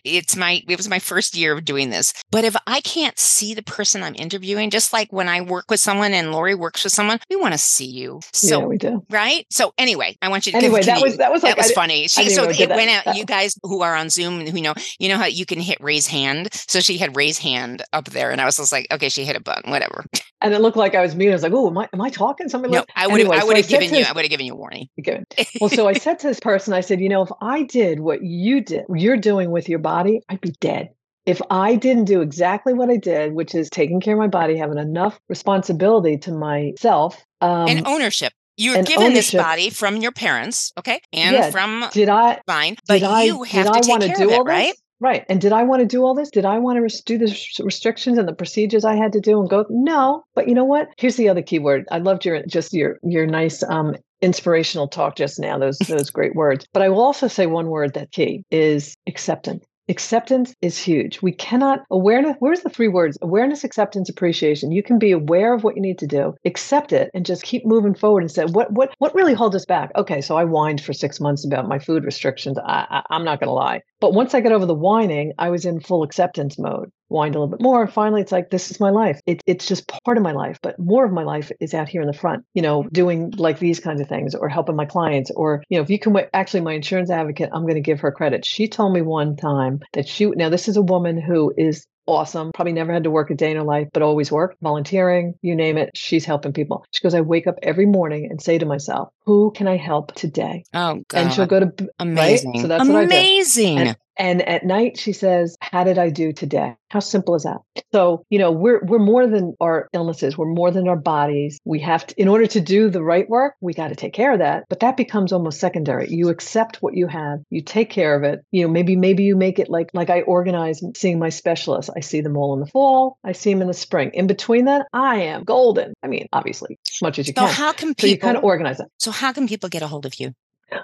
Speaker 1: it's my it was my first year of doing this. But if I can't see the person I'm interviewing, just like when I work with someone and Lorie works with someone, we want to see you. So
Speaker 2: yeah, we do.
Speaker 1: Right. So anyway, I want you to
Speaker 2: anyway. That was that was like,
Speaker 1: that was funny. She so it went out. You guys who are on Zoom, who know, you know how you can hit raise hand. So she had raise hand up there, and I was just like, okay, she hit a button, whatever.
Speaker 2: And it looked like I was mean. I was like, oh, am I am I talking? Somebody?
Speaker 1: No, I would anyway, I would have so given you. I would have given you a warning.
Speaker 2: Well, so I said to this person, I said, you know, if I did what you did, you're doing with your body, I'd be dead if I didn't do exactly what I did, which is taking care of my body, having enough responsibility to myself
Speaker 1: um, and ownership. You're given ownership. this body from your parents, okay, and yeah. from
Speaker 2: did I
Speaker 1: fine, but I, you have to I take care
Speaker 2: do
Speaker 1: of
Speaker 2: it,
Speaker 1: right?
Speaker 2: Right. And did I want to do all this? Did I want to do the restrictions and the procedures I had to do and go? No. But you know what? Here's the other key word. I loved your just your your nice um inspirational talk just now. Those those great words. But I will also say one word that key is acceptance. Acceptance is huge. We cannot awareness. Where's the three words? Awareness, acceptance, appreciation. You can be aware of what you need to do, accept it, and just keep moving forward and say, what what what really holds us back? Okay, so I whined for six months about my food restrictions. I, I, I'm not going to lie. But once I got over the whining, I was in full acceptance mode. Whined a little bit more. Finally, it's like, this is my life. It, it's just part of my life. But more of my life is out here in the front, you know, doing like these kinds of things or helping my clients. Or, you know, if you can, actually, my insurance advocate, I'm going to give her credit. She told me one time that she, now this is a woman who is awesome. Probably never had to work a day in her life, but always worked, volunteering, you name it. She's helping people. She goes, I wake up every morning and say to myself, who can I help today?
Speaker 1: Oh, God.
Speaker 2: And she'll go to,
Speaker 1: amazing.
Speaker 2: Right? So that's
Speaker 1: amazing.
Speaker 2: what I
Speaker 1: do. Amazing.
Speaker 2: And at night, she says, How did I do today? How simple is that? So, you know, we're we're more than our illnesses, we're more than our bodies. We have to, in order to do the right work, we got to take care of that. But that becomes almost secondary. You accept what you have, you take care of it. You know, maybe maybe you make it like like I organize seeing my specialists. I see them all in the fall, I see them in the spring. In between that, I am golden. I mean, obviously, as much as you can.
Speaker 1: so
Speaker 2: can.
Speaker 1: How can people
Speaker 2: so you kind of organize it.
Speaker 1: So how can people get a hold of you?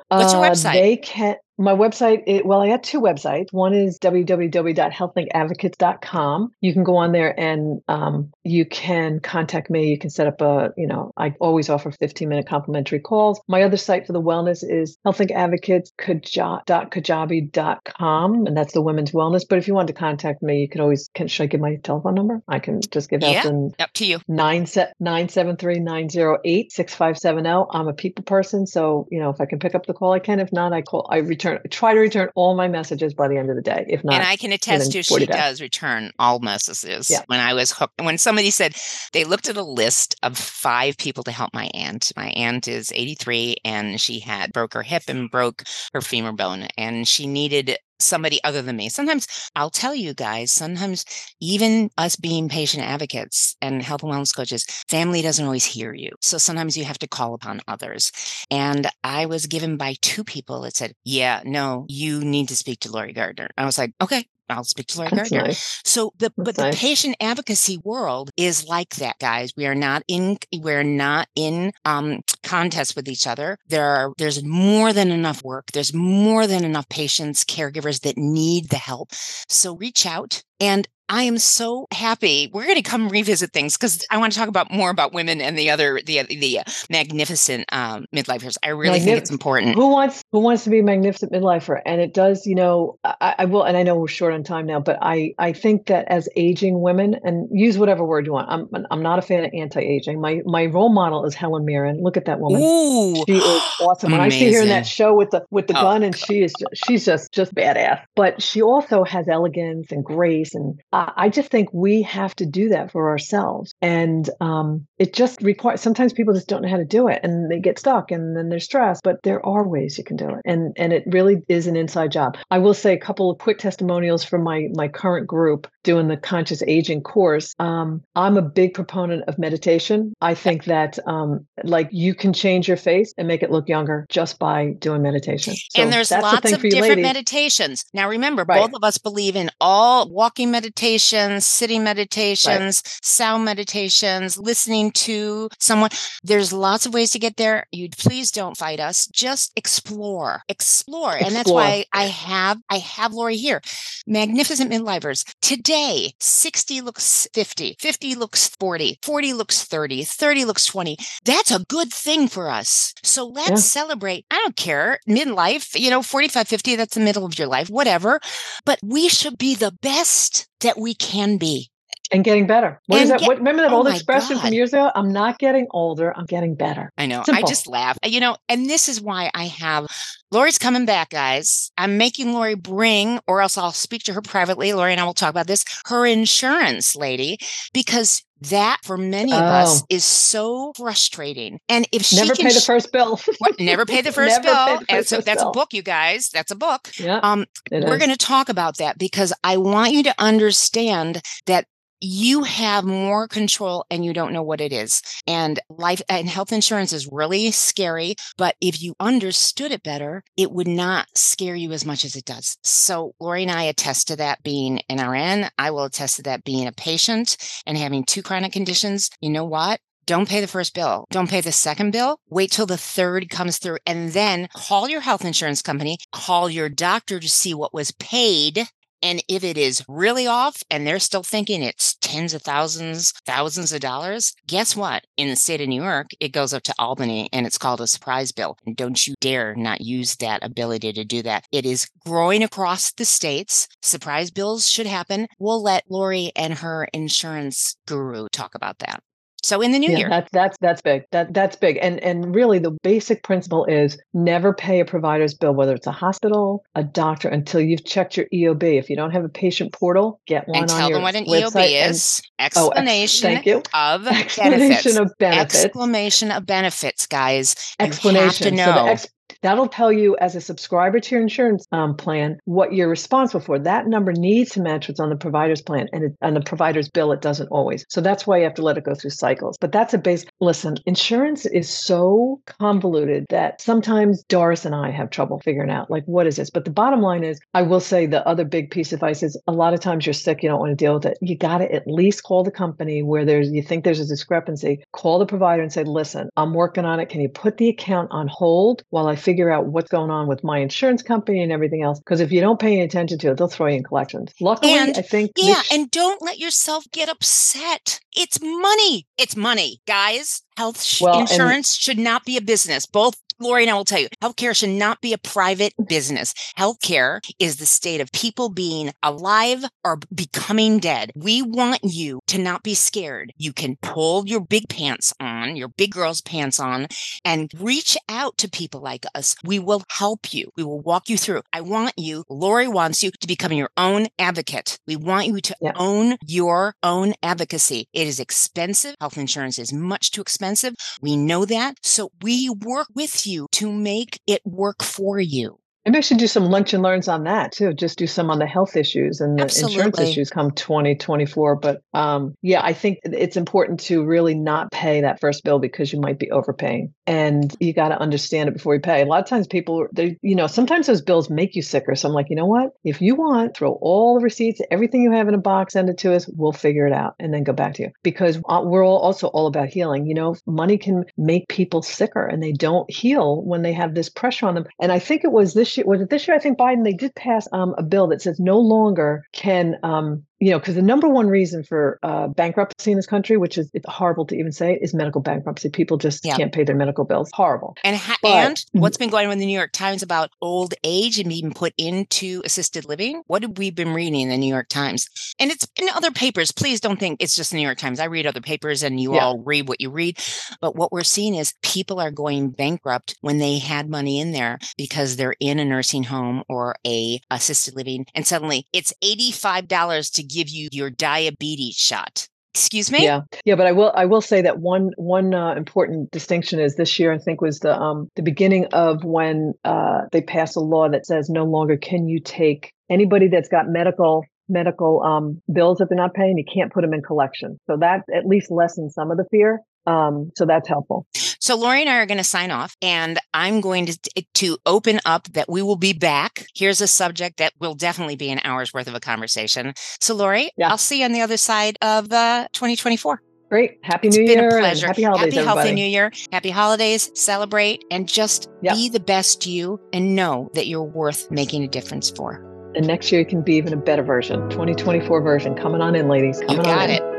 Speaker 1: What's your uh, website?
Speaker 2: They can My website, it, well, I have two websites. One is www.healthlinkadvocates.com. You can go on there and um, you can contact me. You can set up a, you know, I always offer 15 minute complimentary calls. My other site for the wellness is healthlinkadvocates.kajabi.com, and that's the women's wellness. But if you want to contact me, you can always, can, should I give my telephone number? I can just give
Speaker 1: yeah,
Speaker 2: out the
Speaker 1: up to you.
Speaker 2: 973 908 6570. I'm a people person. So, you know, if I can pick up the call, I can. If not, I call, I return, try to return all my messages by the end of the day. If not,
Speaker 1: and I can attest to she days. does return all messages. Yeah. When I was hooked, when somebody said they looked at a list of five people to help my aunt, my aunt is 83 and she had broke her hip and broke her femur bone and she needed somebody other than me. Sometimes I'll tell you guys, sometimes even us being patient advocates and health and wellness coaches, family doesn't always hear you. So sometimes you have to call upon others. And I was given by two people that said, Yeah, no, you need to speak to Lorie Gardner. I was like, Okay, I'll speak to Lorie That's Gardner. Nice. So the That's but nice. the patient advocacy world is like that, guys. We are not in we're not in um contest with each other. There are there's more than enough work. There's more than enough patients, caregivers that need the help. So reach out and I am so happy. We're going to come revisit things because I want to talk about more about women and the other the the magnificent um, midlifers. I really Magnif- think it's important.
Speaker 2: Who wants who wants to be a magnificent midlifer? And it does, you know, I, I, will. And I know we're short on time now, but I I think that as aging women, and use whatever word you want. I'm I'm not a fan of anti aging. My my role model is Helen Mirren. Look at that woman.
Speaker 1: Ooh,
Speaker 2: she is awesome. When Amazing. I see her in that show with the with the oh, gun, and she is just, she's just just badass. But she also has elegance and grace and I just think we have to do that for ourselves. And um, it just requires, sometimes people just don't know how to do it and they get stuck and then they're stressed, but there are ways you can do it. And, and it really is an inside job. I will say a couple of quick testimonials from my, my current group doing the conscious aging course. Um, I'm a big proponent of meditation. I think that um, like you can change your face and make it look younger just by doing meditation.
Speaker 1: So and there's lots the of different ladies. meditations. Now remember, right. both of us believe in all walking meditation meditations, sitting meditations, right. sound meditations, listening to someone. There's lots of ways to get there. You please don't fight us. Just explore, explore. explore. And that's why I have I have Lorie here. Magnificent midlifers. Today, 60 looks 50, 50 looks 40, 40 looks 30, 30 looks 20. That's a good thing for us. So let's yeah. celebrate. I don't care. Midlife, you know, 45, 50, that's the middle of your life, whatever. But we should be the best that we can be
Speaker 2: and getting better. What and is that? Get, what, remember that oh old expression God. from years ago? I'm not getting older. I'm getting better.
Speaker 1: I know. Simple. I just laugh. You know, and this is why I have Lorie's coming back, guys. I'm making Lorie bring, or else I'll speak to her privately. Lorie and I will talk about this. Her insurance lady, because that for many of oh. us is so frustrating. And if she
Speaker 2: never
Speaker 1: can
Speaker 2: pay the first bill,
Speaker 1: what, never pay the first bill. The first so that's bill. a book, you guys. That's a book.
Speaker 2: Yeah, um,
Speaker 1: we're going to talk about that because I want you to understand that you have more control and you don't know what it is. And life and health insurance is really scary, but if you understood it better, it would not scare you as much as it does. So Lorie and I attest to that being an RN. I will attest to that being a patient and having two chronic conditions. You know what? Don't pay the first bill. Don't pay the second bill. Wait till the third comes through and then call your health insurance company, call your doctor to see what was paid and if it is really off and they're still thinking it's tens of thousands, thousands of dollars, guess what? In the state of New York, it goes up to Albany and it's called a surprise bill. And don't you dare not use that ability to do that. It is growing across the states. Surprise bills should happen. We'll let Lorie and her insurance guru talk about that. So in the new
Speaker 2: yeah,
Speaker 1: year.
Speaker 2: That's that's that's big. That that's big. And and really the basic principle is never pay a provider's bill, whether it's a hospital, a doctor, until you've checked your EOB. If you don't have a patient portal, get one
Speaker 1: and
Speaker 2: on
Speaker 1: tell them what an EOB is. Explanation oh, ex- thank you. of explanation benefits.
Speaker 2: of benefits.
Speaker 1: Exclamation of benefits, guys.
Speaker 2: Explanation.
Speaker 1: You have to know.
Speaker 2: So ex- That'll tell you as a subscriber to your insurance um, plan what you're responsible for. That number needs to match what's on the provider's plan and it, on the provider's bill. It doesn't always. So that's why you have to let it go through cycles. But that's a base. Listen, insurance is so convoluted that sometimes Doris and I have trouble figuring out like what is this. But the bottom line is, I will say the other big piece of advice is a lot of times you're sick, you don't want to deal with it. You got to at least call the company where there's you think there's a discrepancy. Call the provider and say, listen, I'm working on it. Can you put the account on hold while I figure figure out what's going on with my insurance company and everything else. Because if you don't pay any attention to it, they'll throw you in collections. Luckily,
Speaker 1: And-
Speaker 2: I think
Speaker 1: Yeah,
Speaker 2: this-
Speaker 1: and don't let yourself get upset. It's money. It's money, guys. Health
Speaker 2: Well, and-
Speaker 1: insurance should not be a business. Both Lorie and I will tell you, healthcare should not be a private business. Healthcare is the state of people being alive or becoming dead. We want you to not be scared. You can pull your big pants on, your big girl's pants on, and reach out to people like us. We will help you. We will walk you through. I want you, Lorie wants you to become your own advocate. We want you to
Speaker 2: Yeah.
Speaker 1: own your own advocacy. It is expensive. Health insurance is much too expensive. We know that. So we work with you to make it work for you.
Speaker 2: Maybe I should do some lunch and learns on that too. Just do some on the health issues and the insurance issues come 2024. But um, yeah, I think it's important to really not pay that first bill because you might be overpaying. And you got to understand it before you pay. A lot of times people, they, you know, sometimes those bills make you sicker. So I'm like, you know what? If you want, throw all the receipts, everything you have in a box, send it to us. We'll figure it out and then go back to you. Because uh, we're all also all about healing. You know, money can make people sicker and they don't heal when they have this pressure on them. And I think it was this year, was it this year? I think Biden, they did pass um, a bill that says no longer can, um, you know, because the number one reason for uh, bankruptcy in this country, which is it's horrible to even say, is medical bankruptcy. People just
Speaker 1: Yeah.
Speaker 2: can't pay their medical bills. Horrible.
Speaker 1: And ha-
Speaker 2: But-
Speaker 1: and what's been going on in the New York Times about old age and being put into assisted living? What have we been reading in the New York Times? And it's in other papers. Please don't think it's just the New York Times. I read other papers and you
Speaker 2: Yeah.
Speaker 1: all read what you read. But what we're seeing is people are going bankrupt when they had money in there because they're in a nursing home or a assisted living and suddenly it's $85 to give you your diabetes shot. Excuse me?
Speaker 2: Yeah, yeah, but I will I will say that one one uh, important distinction is this year I think was the um the beginning of when uh they passed a law that says no longer can you take anybody that's got medical medical um bills that they're not paying you can't put them in collection. So that at least lessens some of the fear. Um, so that's helpful.
Speaker 1: So Lorie and I are going to sign off, and I'm going to to open up that we will be back. Here's a subject that will definitely be an hour's worth of a conversation. So Lorie,
Speaker 2: Yeah.
Speaker 1: I'll see you on the other side of uh, 2024.
Speaker 2: Great, happy
Speaker 1: It's
Speaker 2: New
Speaker 1: been
Speaker 2: Year
Speaker 1: a pleasure.
Speaker 2: happy holidays,
Speaker 1: Happy
Speaker 2: everybody.
Speaker 1: healthy New Year. Happy holidays. Celebrate and just
Speaker 2: Yeah.
Speaker 1: be the best you, and know that you're worth making a difference for.
Speaker 2: and next year you can be even a better version. 2024 version coming on in, ladies.
Speaker 1: You
Speaker 2: Coming on
Speaker 1: got
Speaker 2: in.
Speaker 1: it.